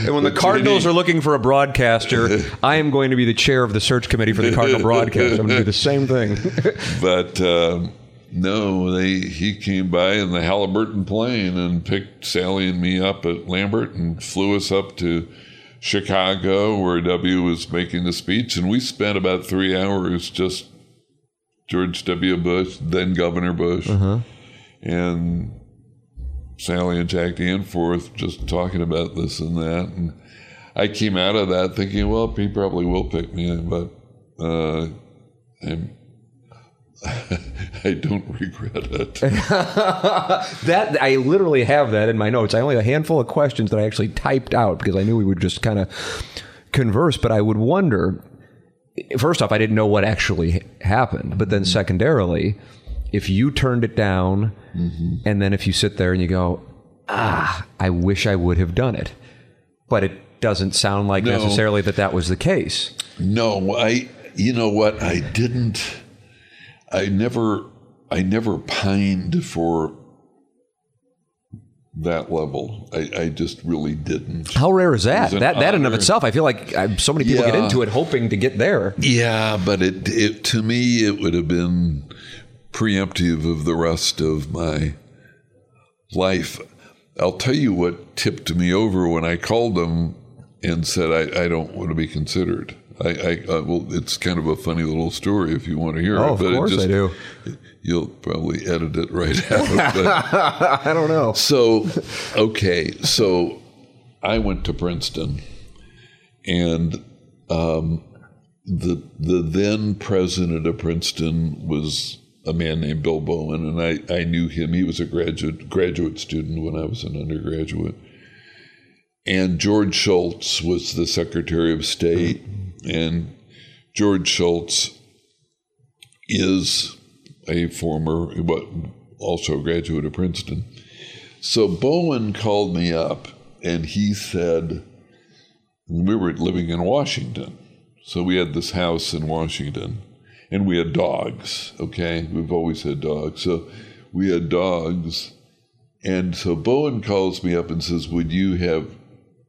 And when the Cardinals are looking for a broadcaster, I am going to be the chair of the search committee for the Cardinal broadcast. I'm going to do the same thing. but um, no, they he came by in the Halliburton plane and picked Sally and me up at Lambert and flew us up to Chicago where W was making the speech, and we spent about three hours just George W. Bush, then Governor Bush, and Sally and Jack Danforth just talking about this and that, and I came out of that thinking, well, he probably will pick me, but uh, I'm, I don't regret it. That I literally have that in my notes. I only have a handful of questions that I actually typed out because I knew we would just kind of converse. But I would wonder. First off, I didn't know what actually happened, but then secondarily, if you turned it down, and then if you sit there and you go, "Ah, I wish I would have done it," but it doesn't sound like No. necessarily that that was the case. No, I. You know what? I didn't. I never. I never pined for that level. I, I just really didn't. How rare is that? It was an That that in of itself, I feel like uh, so many people get into it hoping to get there. Yeah, but it, it to me it would have been preemptive of the rest of my life. I'll tell you what tipped me over when I called them and said I, I don't want to be considered. I, I uh, well, it's kind of a funny little story if you want to hear Oh, it. of but it course I do. You'll probably edit it right out. But I don't know. so, okay, so I went to Princeton, and um, the the then president of Princeton was a man named Bill Bowen, and I, I knew him. He was a graduate graduate student when I was an undergraduate. And George Shultz was the Secretary of State, and George Shultz is a former, but also a graduate of Princeton. So Bowen called me up and he said, we were living in Washington. So we had this house in Washington and we had dogs, okay? We've always had dogs. So we had dogs. And so Bowen calls me up and says, Would you have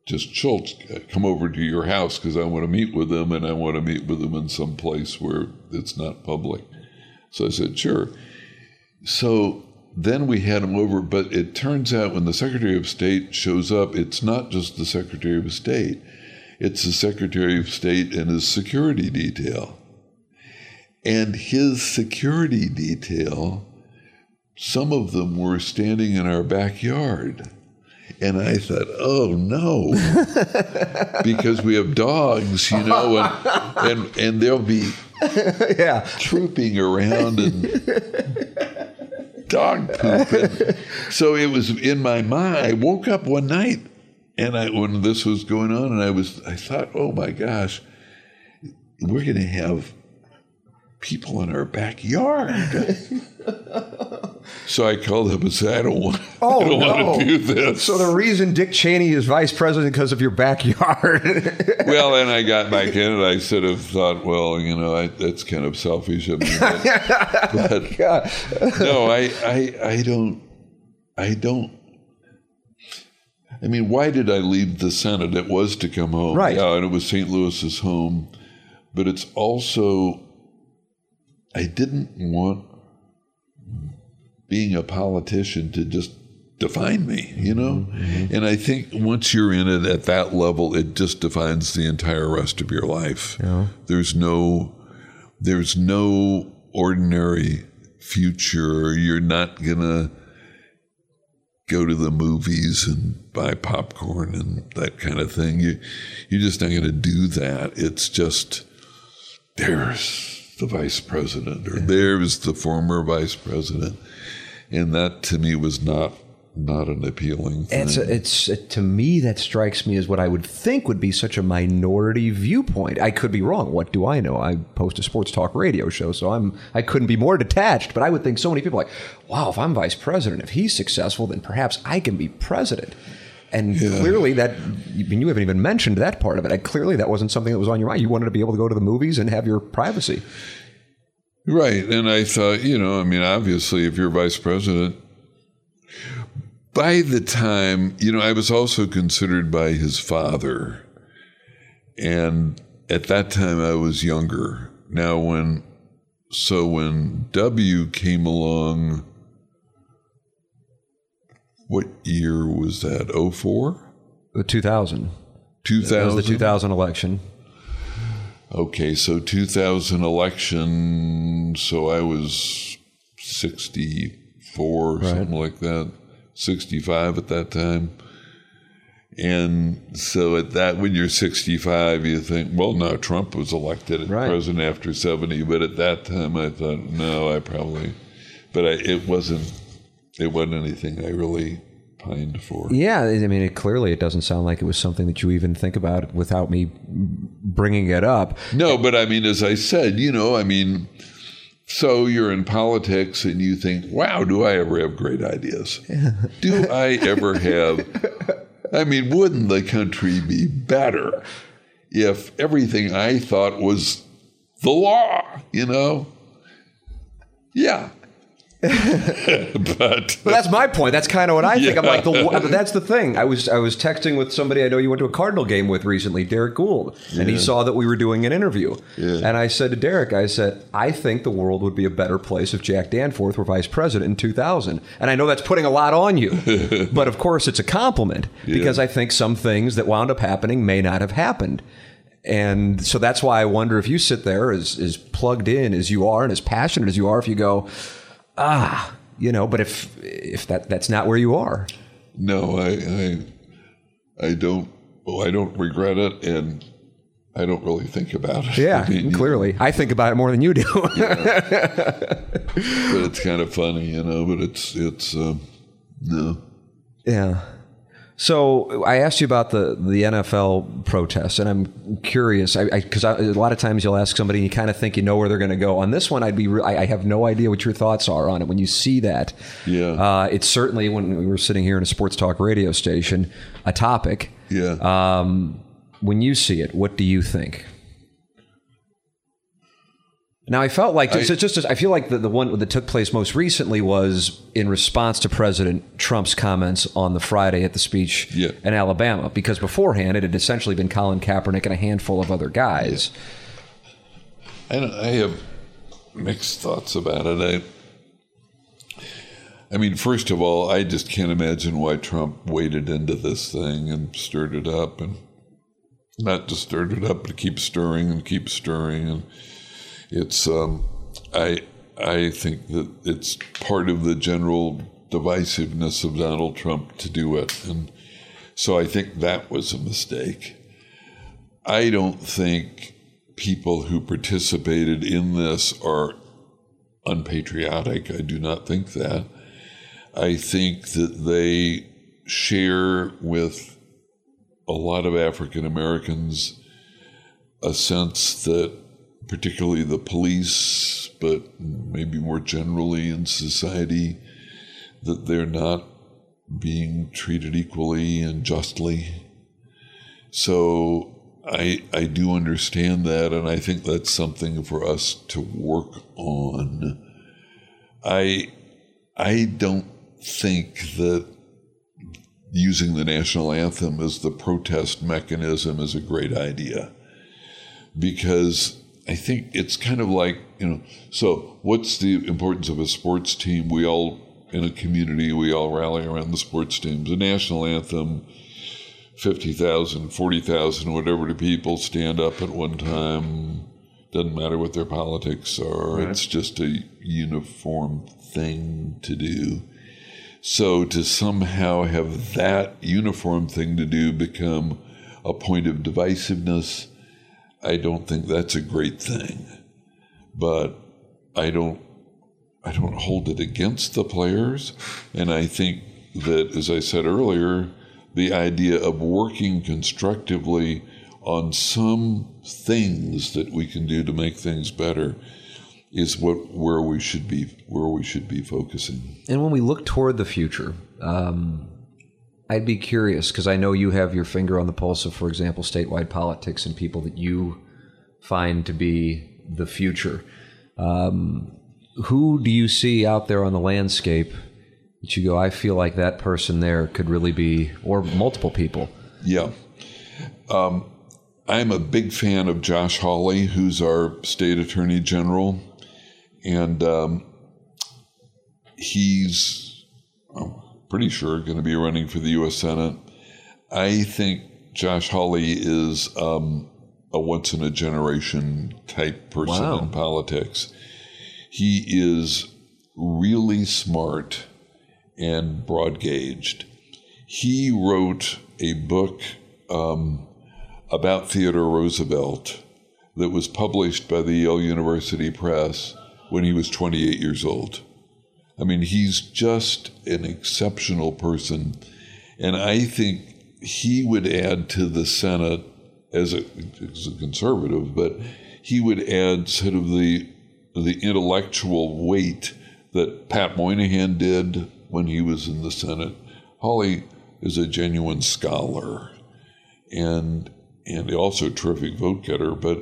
just Shultz come over to your house because I want to meet with them and I want to meet with them in some place where it's not public? So I said, Sure. So then we had him over, but it turns out when the Secretary of State shows up, it's not just the Secretary of State, it's the Secretary of State and his security detail. And his security detail, some of them were standing in our backyard. And I thought, oh no, because we have dogs, you know, and, and, and they'll be Yeah. trooping around and dog poop. And so it was in my mind. I woke up one night and I when this was going on and I was I thought, oh my gosh, we're gonna have people in our backyard. so I called up and said, I don't want Oh, I don't no. want to do this. So the reason Dick Cheney is vice president because of your backyard. well, and I got back in and I sort of thought, well, you know, I, that's kind of selfish of me. But, but no, I, I, I don't, I don't. I mean, why did I leave the Senate? It was to come home, Right. Yeah, and it was St. Louis's home, but it's also, I didn't want being a politician to just define me, you know? Mm-hmm, mm-hmm. And I think once you're in it at that level, it just defines the entire rest of your life. There's no there's no ordinary future. You're not gonna go to the movies and buy popcorn and that kind of thing. You you're just not gonna do that. It's just there's the vice president or there's the former vice president. And that to me was not not an appealing thing. It's it's to me that strikes me as what I would think would be such a minority viewpoint. I could be wrong. What do I know? I post a sports talk radio show, so I'm I couldn't be more detached. But I would think so many people like, wow, if I'm vice president, if he's successful, then perhaps I can be president. And clearly, that I mean, you haven't even mentioned that part of it. I, clearly, that wasn't something that was on your mind. You wanted to be able to go to the movies and have your privacy. Right. And I thought, you know, I mean, obviously, if you're vice president, by the time, you know, I was also considered by his father. And at that time, I was younger. Now, when, so when W came along, what year was that? 04? The 2000. 2000? That was the 2000 election. Okay, so 2000 election, so I was 64, something like that, 65 at that time. And so at that, when you're 65, you think, well, no, Trump was elected Right. president after 70. But at that time, I thought, no, I probably, but I, it wasn't, it wasn't anything I really pined for. Yeah, I mean, it, clearly, it doesn't sound like it was something that you even think about without me bringing it up. No, but I mean, as I said, you know, I mean, so you're in politics and you think, wow, do I ever have great ideas? Do I ever have? I mean, wouldn't the country be better if everything I thought was the law, you know? Yeah. but that's my point. That's kind of what I think. I'm like, the, that's the thing. I was I was texting with somebody I know you went to a Cardinal game with recently, Derrick Goold, and he saw that we were doing an interview. And I said to Derek, I said, I think the world would be a better place if Jack Danforth were vice president in 2000. And I know that's putting a lot on you, but of course it's a compliment because I think some things that wound up happening may not have happened. And so that's why I wonder if you sit there as, as plugged in as you are and as passionate as you are, if you go, ah, you know, but if if that that's not where you are. no, I, I, I don't, well, I don't regret it and I don't really think about it. Yeah, I mean, clearly. I think about it more than you do. but it's kind of funny, you know. But it's it's um, no. yeah. So I asked you about the, the NFL protests, and I'm curious because I, a lot of times you'll ask somebody and you kind of think you know where they're going to go. On this one, I'd be re- I, I have no idea what your thoughts are on it. When you see that, Yeah. uh, it's certainly when we were sitting here in a sports talk radio station, a topic. Yeah. Um, when you see it, what do you think? Now, I felt like just, just as, I feel like the, the one that took place most recently was in response to President Trump's comments on the Friday at the speech Yeah. in Alabama, because beforehand it had essentially been Colin Kaepernick and a handful of other guys. I, don't, I have mixed thoughts about it. I, I mean, first of all, I just can't imagine why Trump waded into this thing and stirred it up, and not just stirred it up, but keep stirring and keep stirring, and it's. Um, I I think that it's part of the general divisiveness of Donald Trump to do it, and so I think that was a mistake. I don't think people who participated in this are unpatriotic. I do not think that. I think that they share with a lot of African Americans a sense that, particularly the police, but maybe more generally in society, that they're not being treated equally and justly. So I I do understand that, and I think that's something for us to work on. I I don't think that using the national anthem as the protest mechanism is a great idea because I think it's kind of like you know. So what's the importance of a sports team? We all in a community we all rally around the sports teams. The national anthem 50,000, 40,000, whatever the people stand up at one time. Doesn't matter what their politics are. It's just a uniform thing to do. So to somehow have that uniform thing to do become a point of divisiveness, I don't think that's a great thing. But I don't I don't hold it against the players, and I think that, as I said earlier, the idea of working constructively on some things that we can do to make things better is what where we should be where we should be focusing. And when we look toward the future, um, I'd be curious because I know you have your finger on the pulse of, for example, statewide politics and people that you find to be the future. Um, who do you see out there on the landscape that you go, I feel like that person there could really be, or multiple people? Yeah. Um, I'm a big fan of Josh Hawley, who's our state attorney general. And um, he's, I'm pretty sure, going to be running for the U.S. Senate. I think Josh Hawley is um, a once in a generation type person Wow. in politics. He is really smart and broad gauged. He wrote a book um, about Theodore Roosevelt that was published by the Yale University Press when he was 28 years old. I mean, he's just an exceptional person. And I think he would add to the Senate as a, as a conservative, but he would add sort of the, the intellectual weight that Pat Moynihan did when he was in the Senate. Hawley is a genuine scholar and and also terrific vote getter, but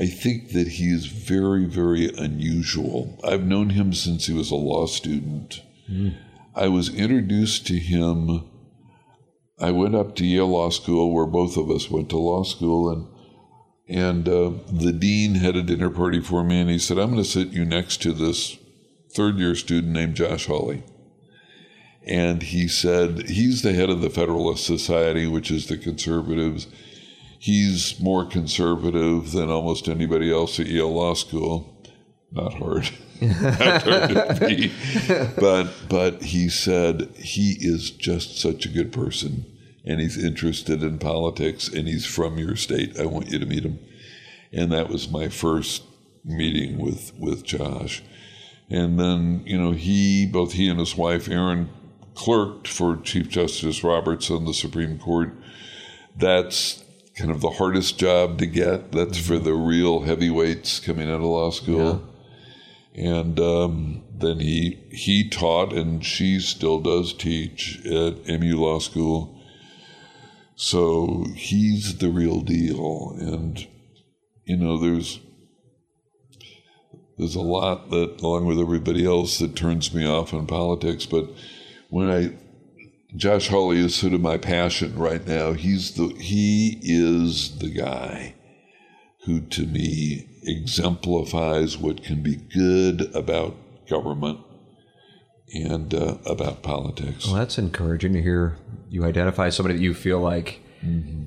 I think that he is very, very unusual. I've known him since he was a law student. I was introduced to him. I went up to Yale Law School, where both of us went to law school, and and uh, the dean had a dinner party for me, and he said, "I'm going to sit you next to this third year student named Josh Hawley." And he said, he's the head of the Federalist Society, which is the conservatives. He's more conservative than almost anybody else at Yale Law School. Not hard. Not hard to be. But, but he said he is just such a good person and he's interested in politics and he's from your state. I want you to meet him. And that was my first meeting with, with Josh. And then, you know, he, both he and his wife, Erin, clerked for Chief Justice Roberts on the Supreme Court. That's kind of the hardest job to get. That's for the real heavyweights coming out of law school. And um, then he he taught, and she still does teach at MU Law School. So he's the real deal, and you know, there's there's a lot that, along with everybody else, that turns me off in politics. But when I, Josh Hawley is sort of my passion right now. He's the he is the guy who, to me, exemplifies what can be good about government and uh, about politics. Well, that's encouraging to hear you identify somebody that you feel like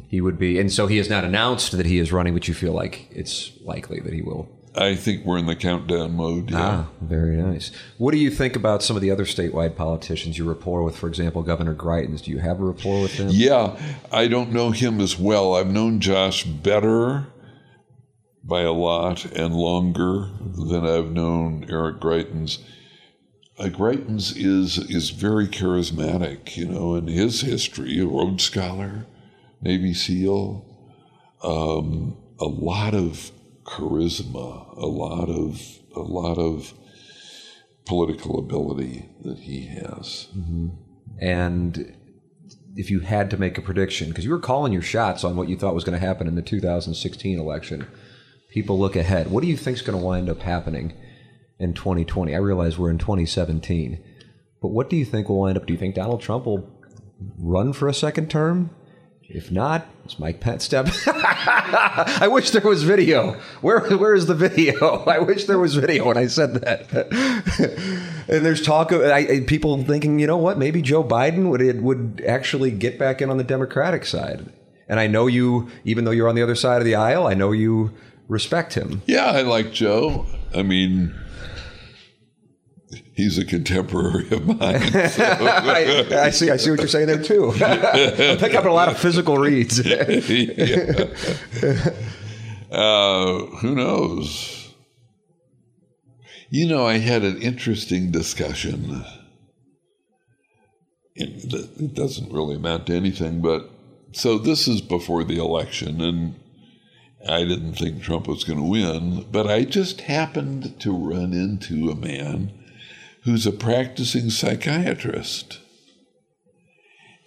he would be. And so he has not announced that he is running, but you feel like it's likely that he will. I think we're in the countdown mode. Yeah. Ah, very nice. What do you think about some of the other statewide politicians you rapport with? For example, Governor Greitens. Do you have a rapport with him? Yeah, I don't know him as well. I've known Josh better by a lot and longer than I've known Eric Greitens. Uh, Greitens is is very charismatic, you know, in his history, a Rhodes Scholar, Navy SEAL, um, a lot of charisma, a lot of a lot of political ability that he has. Mm-hmm. And if you had to make a prediction, because you were calling your shots on what you thought was going to happen in the 2016 election, people look ahead. What do you think is going to wind up happening in 2020? I realize we're in 2017, but what do you think will wind up? Do you think Donald Trump will run for a second term? If not, it's Mike Pence step? I wish there was video. Where where is the video? I wish there was video when I said that. and there's talk of I- people thinking, you know what? Maybe Joe Biden would would actually get back in on the Democratic side. And I know you, even though you're on the other side of the aisle, I know you respect him. Yeah, I like Joe. I mean, he's a contemporary of mine. I, I see. I see what you're saying there too. I pick up a lot of physical reads. Yeah. Uh, who knows? You know, I had an interesting discussion it doesn't really amount to anything. But so this is before the election, and I didn't think Trump was going to win, but I just happened to run into a man who's a practicing psychiatrist.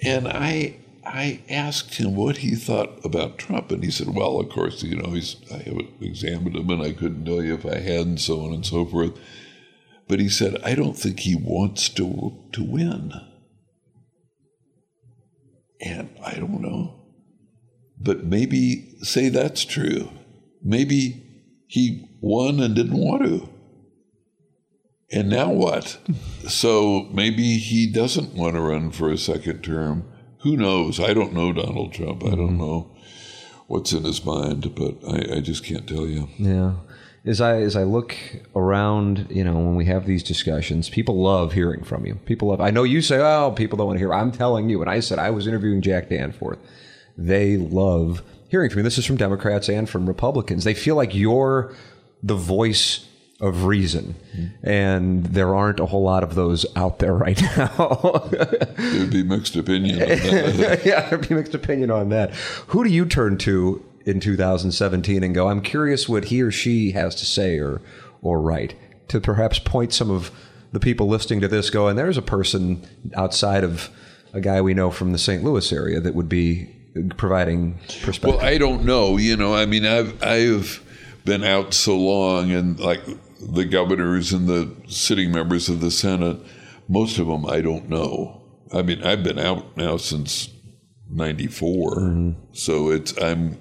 And I I asked him what he thought about Trump, and he said, "Well, of course, you know, he's I haven't examined him, and I couldn't tell you if I had, and so on and so forth." But he said, "I don't think he wants to to win." And I don't know. But maybe say that's true. Maybe he won and didn't want to. And now what? so maybe he doesn't want to run for a second term. Who knows? I don't know Donald Trump. I don't mm-hmm. know what's in his mind, but I, I just can't tell you. Yeah. As I as I look around, you know, when we have these discussions, people love hearing from you. People love. I know you say, "Oh, people don't want to hear." I'm telling you, and I said I was interviewing Jack Danforth. They love hearing from you. This is from Democrats and from Republicans. They feel like you're the voice of reason, and there aren't a whole lot of those out there right now. There'd be mixed opinion. On that. yeah, there'd be mixed opinion on that. Who do you turn to in 2017 and go, I'm curious what he or she has to say or or write to perhaps point some of the people listening to this go, and there's a person outside of a guy we know from the St. Louis area that would be providing perspective. Well, I don't know. You know, I mean, I've I've been out so long, and like the governors and the sitting members of the Senate, most of them I don't know. I mean, I've been out now since '94, so it's I'm.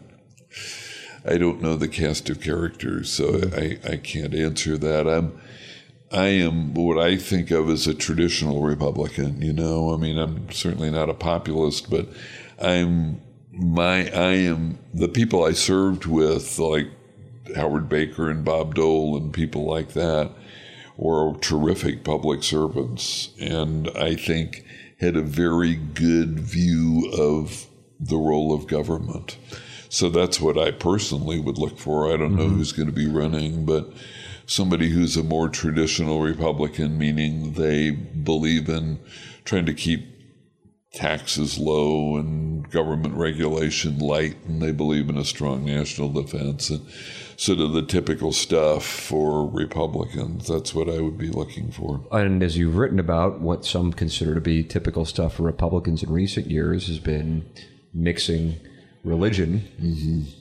I don't know the cast of characters, so I, I can't answer that. I'm I am what I think of as a traditional Republican. You know, I mean, I'm certainly not a populist, but I'm my I am the people I served with, like Howard Baker and Bob Dole and people like that, were terrific public servants, and I think had a very good view of the role of government. So that's what I personally would look for. I don't know mm-hmm. who's going to be running, but somebody who's a more traditional Republican, meaning they believe in trying to keep taxes low and government regulation light, and they believe in a strong national defense and sort of the typical stuff for Republicans. That's what I would be looking for. and as you've written about, what some consider to be typical stuff for Republicans in recent years has been mixing religion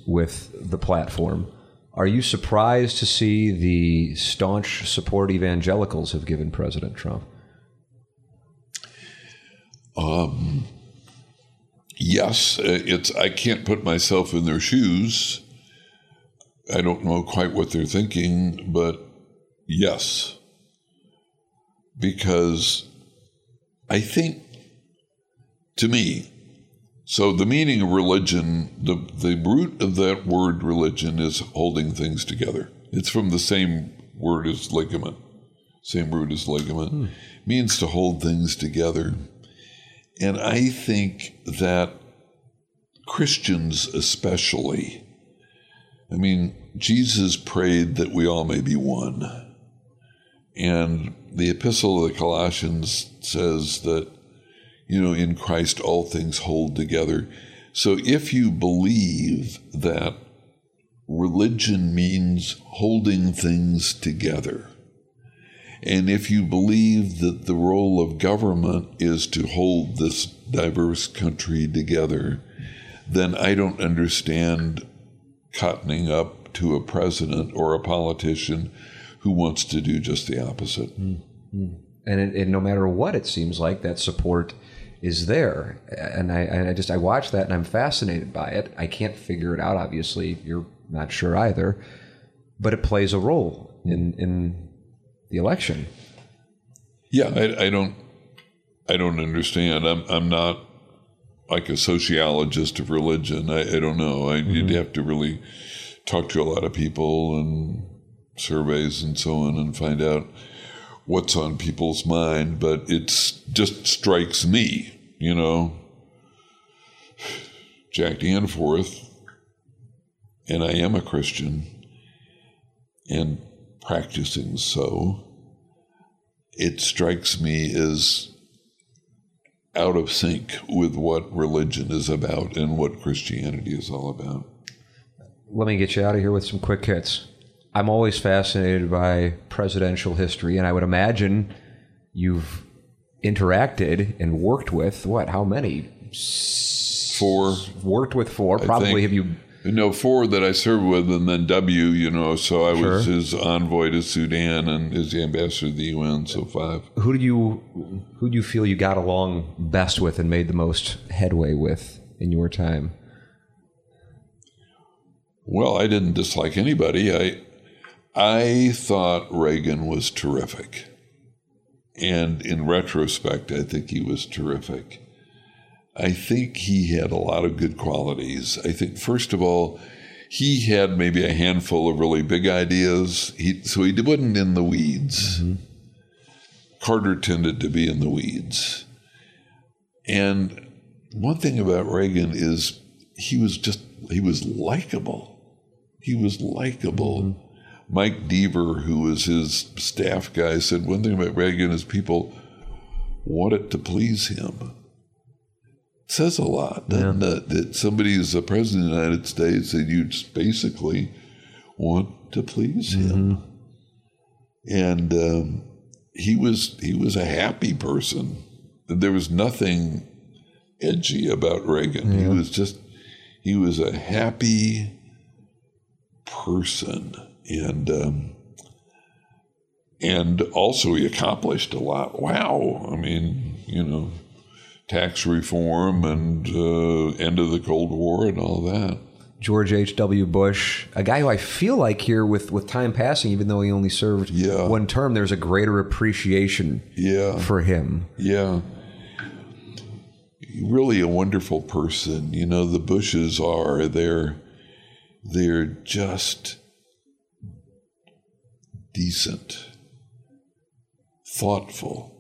with the platform. Are you surprised to see the staunch support evangelicals have given President Trump? Um, Yes, uh, it's. I can't put myself in their shoes. I don't know quite what they're thinking, but yes, because I think, to me, so the meaning of religion, the the root of that word religion is holding things together. It's from the same word as ligament, same root as ligament, hmm. means to hold things together. And I think that Christians, especially, I mean, Jesus prayed that we all may be one. And the Epistle of the Colossians says that, you know, in Christ all things hold together. So if you believe that religion means holding things together, and if you believe that the role of government is to hold this diverse country together, then I don't understand cottoning up to a president or a politician who wants to do just the opposite. Hmm, hmm. And, it, and no matter what, it seems like that support is there. And I, and I just I watch that and I'm fascinated by it. I can't figure it out. Obviously, you're not sure either, but it plays a role in in the election. Yeah, I, I don't, I don't understand. I'm, I'm not like a sociologist of religion. I, I don't know. I, You'd mm-hmm. have to really talk to a lot of people and surveys and so on and find out what's on people's mind. But it just strikes me, you know, Jack Danforth, and I am a Christian, and practicing so it strikes me as out of sync with what religion is about and what Christianity is all about. Let me get you out of here with some quick hits. I'm always fascinated by presidential history, and I would imagine you've interacted and worked with what? How many? Four. Worked with four. Probably think- have you? No, four that I served with, and then W, you know, so I was his envoy to Sudan and his ambassador to the UN, so five. Who do you? Who do you feel you got along best with and made the most headway with in your time? Well, I didn't dislike anybody. I I thought Reagan was terrific. And in retrospect, I think he was terrific. I think he had a lot of good qualities. I think first of all, he had maybe a handful of really big ideas. He, so he wasn't in the weeds. Mm-hmm. Carter tended to be in the weeds. And one thing about Reagan is he was just he was likable. He was likable. Mm-hmm. Mike Deaver, who was his staff guy, said one thing about Reagan is people wanted to please him. Says a lot, it? That somebody is the president of the United States and you basically want to please him. And um, he was he was a happy person. There was nothing edgy about Reagan. He was just he was a happy person, and um, and also he accomplished a lot. Wow, I mean, you know, tax reform and uh, end of the Cold War and all that. George H.W. Bush, a guy who I feel like here with, with time passing, even though he only served Yeah. one term, there's a greater appreciation Yeah, for him. yeah. Really a wonderful person. You know, the Bushes are they're they're just decent, thoughtful.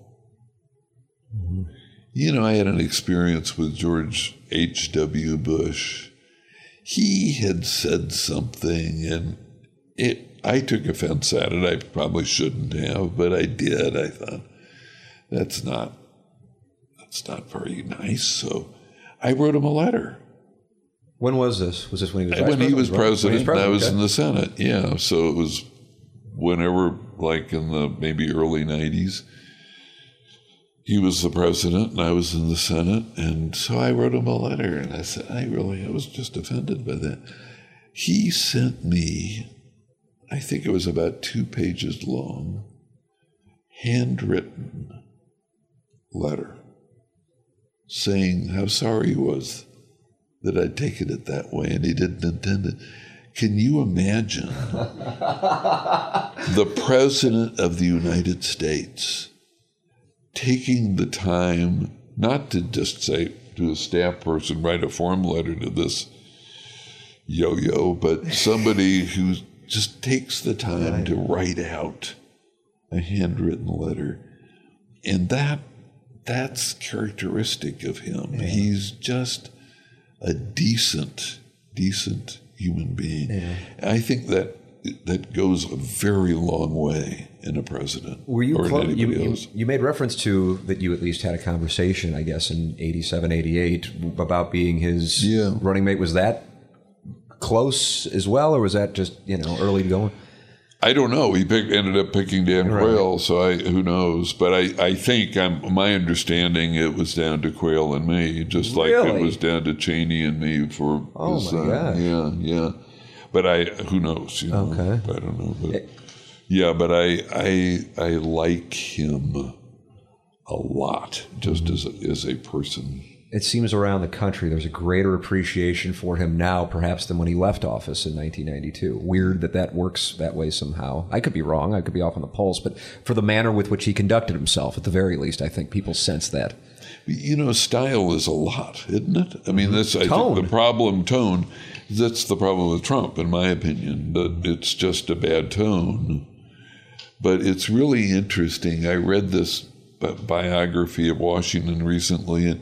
You know, I had an experience with George H.W. Bush. He had said something, and it. I took offense at it. I probably shouldn't have, but I did. I thought that's not that's not very nice. So I wrote him a letter When was this? Was this when he was vice when he president? was When he president, and I was okay. in the Senate. Yeah, so it was whenever, like in the maybe early '90s, he was the president, and I was in the Senate, and so I wrote him a letter, and I said, I really, I was just offended by that. He sent me, I think it was about two pages long, handwritten letter saying how sorry he was that I'd taken it that way and he didn't intend it. Can you imagine the President of the United States taking the time not to just say to a staff person, write a form letter to this yo yo, but somebody who just takes the time to write out a handwritten letter. And that that's characteristic of him. He's just a decent, decent human being. I think that that goes a very long way in a president Were you, clo- you, you, you made reference to that you at least had a conversation, I guess, in 87, 88 about being his Yeah. running mate. Was that close as well, or was that just, you know, early going? I don't know. He picked, ended up picking Dan Quayle, so I who knows. But I, I think I'm, my understanding it was down to Quayle and me, just like Really? it was down to Cheney and me for. Oh, his, my uh. Yeah, yeah. But I who knows? You know, Okay. I don't know. But eh. yeah, but I I I like him a lot, just as a, as a person. It seems around the country there's a greater appreciation for him now, perhaps, than when he left office in 1992. Weird that that works that way somehow. I could be wrong. I could be off on the pulse, but for the manner with which he conducted himself, at the very least, I think people sense that. You know, style is a lot, isn't it? I mean, that's I Tone. think the problem. Tone. That's the problem with Trump, in my opinion. That it's just a bad tone. But it's really interesting. I read this biography of Washington recently, and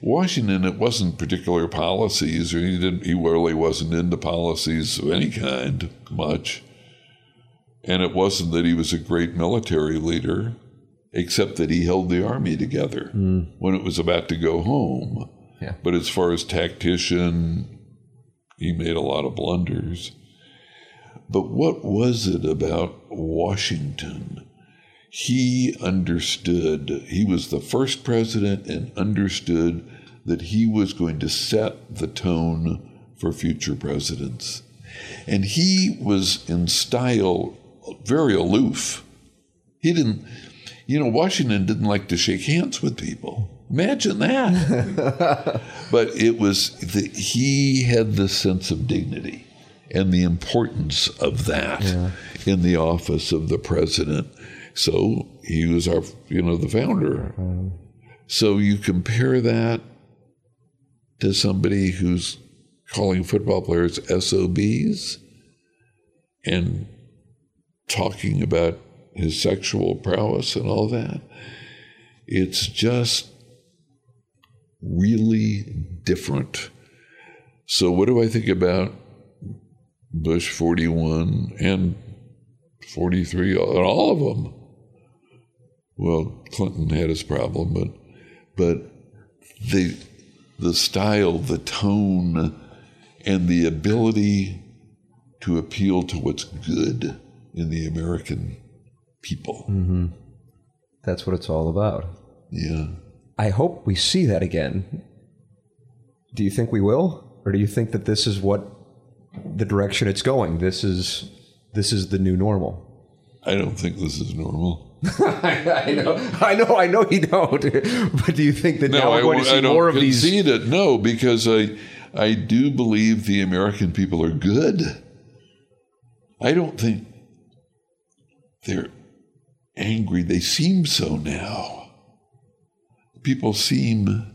Washington, it wasn't particular policies, or he didn't. He really wasn't into policies of any kind much. And it wasn't that he was a great military leader. except that he held the army together hmm. when it was about to go home. Yeah. But as far as tactician, he made a lot of blunders. But what was it about Washington? He understood, he was the first president and understood that he was going to set the tone for future presidents. And he was in style very aloof. He didn't, you know, Washington didn't like to shake hands with people. Imagine that. but it was, that he had this sense of dignity and the importance of that in the office of the president. So he was our, you know, the founder. So you compare that to somebody who's calling football players SOBs and talking about his sexual prowess and all that. It's just really different. So, what do I think about Bush 41 and 43 and all of them? Well, Clinton had his problem, but but the the style, the tone, and the ability to appeal to what's good in the American people. Mm-hmm. That's what it's all about. Yeah. I hope we see that again. Do you think we will, or do you think that this is what the direction it's going? This is this is the new normal. I don't think this is normal. I know, I know, I know you don't. But do you think that now we're going to see I don't more of these? concede it. No, because I, I do believe the American people are good. I don't think they're angry. They seem so now. People seem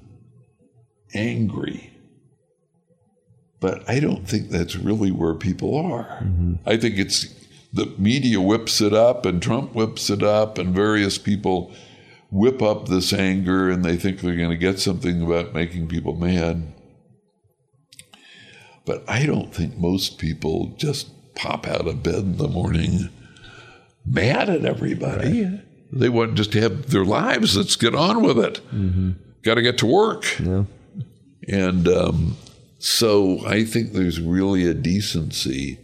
angry. But I don't think that's really where people are. Mm-hmm. I think it's the media whips it up and Trump whips it up and various people whip up this anger and they think they're going to get something about making people mad. But I don't think most people just pop out of bed in the morning mad at everybody. They want just to have their lives. Let's get on with it. Got to get to work. And um, so I think there's really a decency.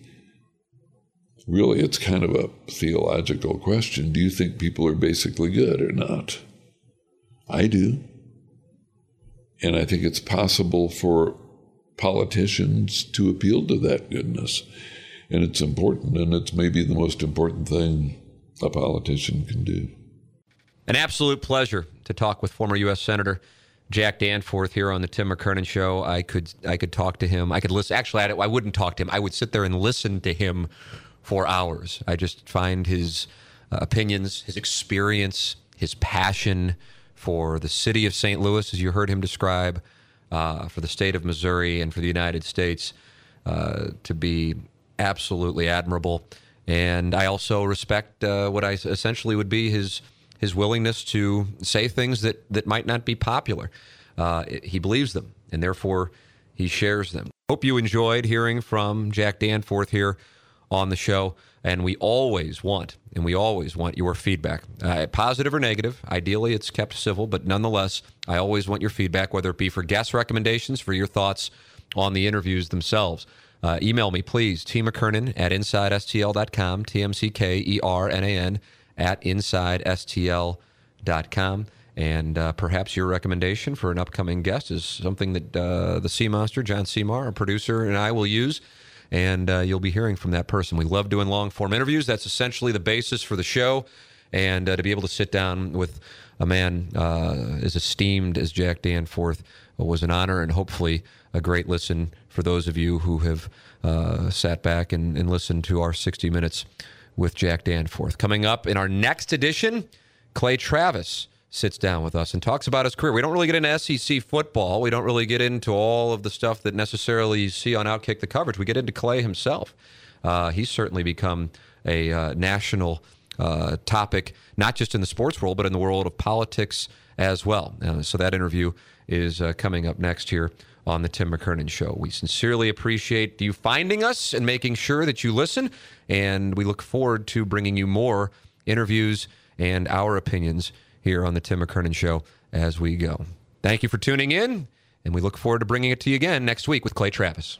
Really, it's kind of a theological question. Do you think people are basically good or not? I do. And I think it's possible for politicians to appeal to that goodness. And it's important, and it's maybe the most important thing a politician can do. An absolute pleasure to talk with former U.S. Senator Jack Danforth here on the Tim McKernan Show. I could I could talk to him. I could listen. Actually, I, I wouldn't talk to him. I would sit there and listen to him for hours. I just find his uh, opinions, his experience, his passion for the city of St. Louis, as you heard him describe, uh, for the state of Missouri, and for the United States, uh, to be absolutely admirable. And I also respect uh, what I essentially would be his his willingness to say things that that might not be popular. Uh, he believes them, and therefore he shares them. Hope you enjoyed hearing from Jack Danforth here on the show. And we always want, and we always want your feedback, uh, positive or negative. Ideally, it's kept civil, but nonetheless, I always want your feedback, whether it be for guest recommendations, for your thoughts on the interviews themselves. Uh, email me, please, T. McKernan at InsideSTL.com, T M C K E R N A N at InsideSTL.com. And uh, perhaps your recommendation for an upcoming guest is something that uh, the Sea Monster, John Seymour, our producer, and I will use. And uh, you'll be hearing from that person. We love doing long form interviews. That's essentially the basis for the show. And uh, to be able to sit down with a man uh, as esteemed as Jack Danforth was an honor and hopefully a great listen for those of you who have uh, sat back and, and listened to our 60 Minutes with Jack Danforth. Coming up in our next edition, Clay Travis sits down with us and talks about his career. We don't really get into SEC football. We don't really get into all of the stuff that necessarily you see on Outkick the coverage. We get into Clay himself. Uh, he's certainly become a uh, national uh, topic, not just in the sports world, but in the world of politics as well. Uh, so that interview is uh, coming up next here on the Tim McKernan Show. We sincerely appreciate you finding us and making sure that you listen, and we look forward to bringing you more interviews and our opinions here on the Tim McKernan Show as we go. Thank you for tuning in, and we look forward to bringing it to you again next week with Clay Travis.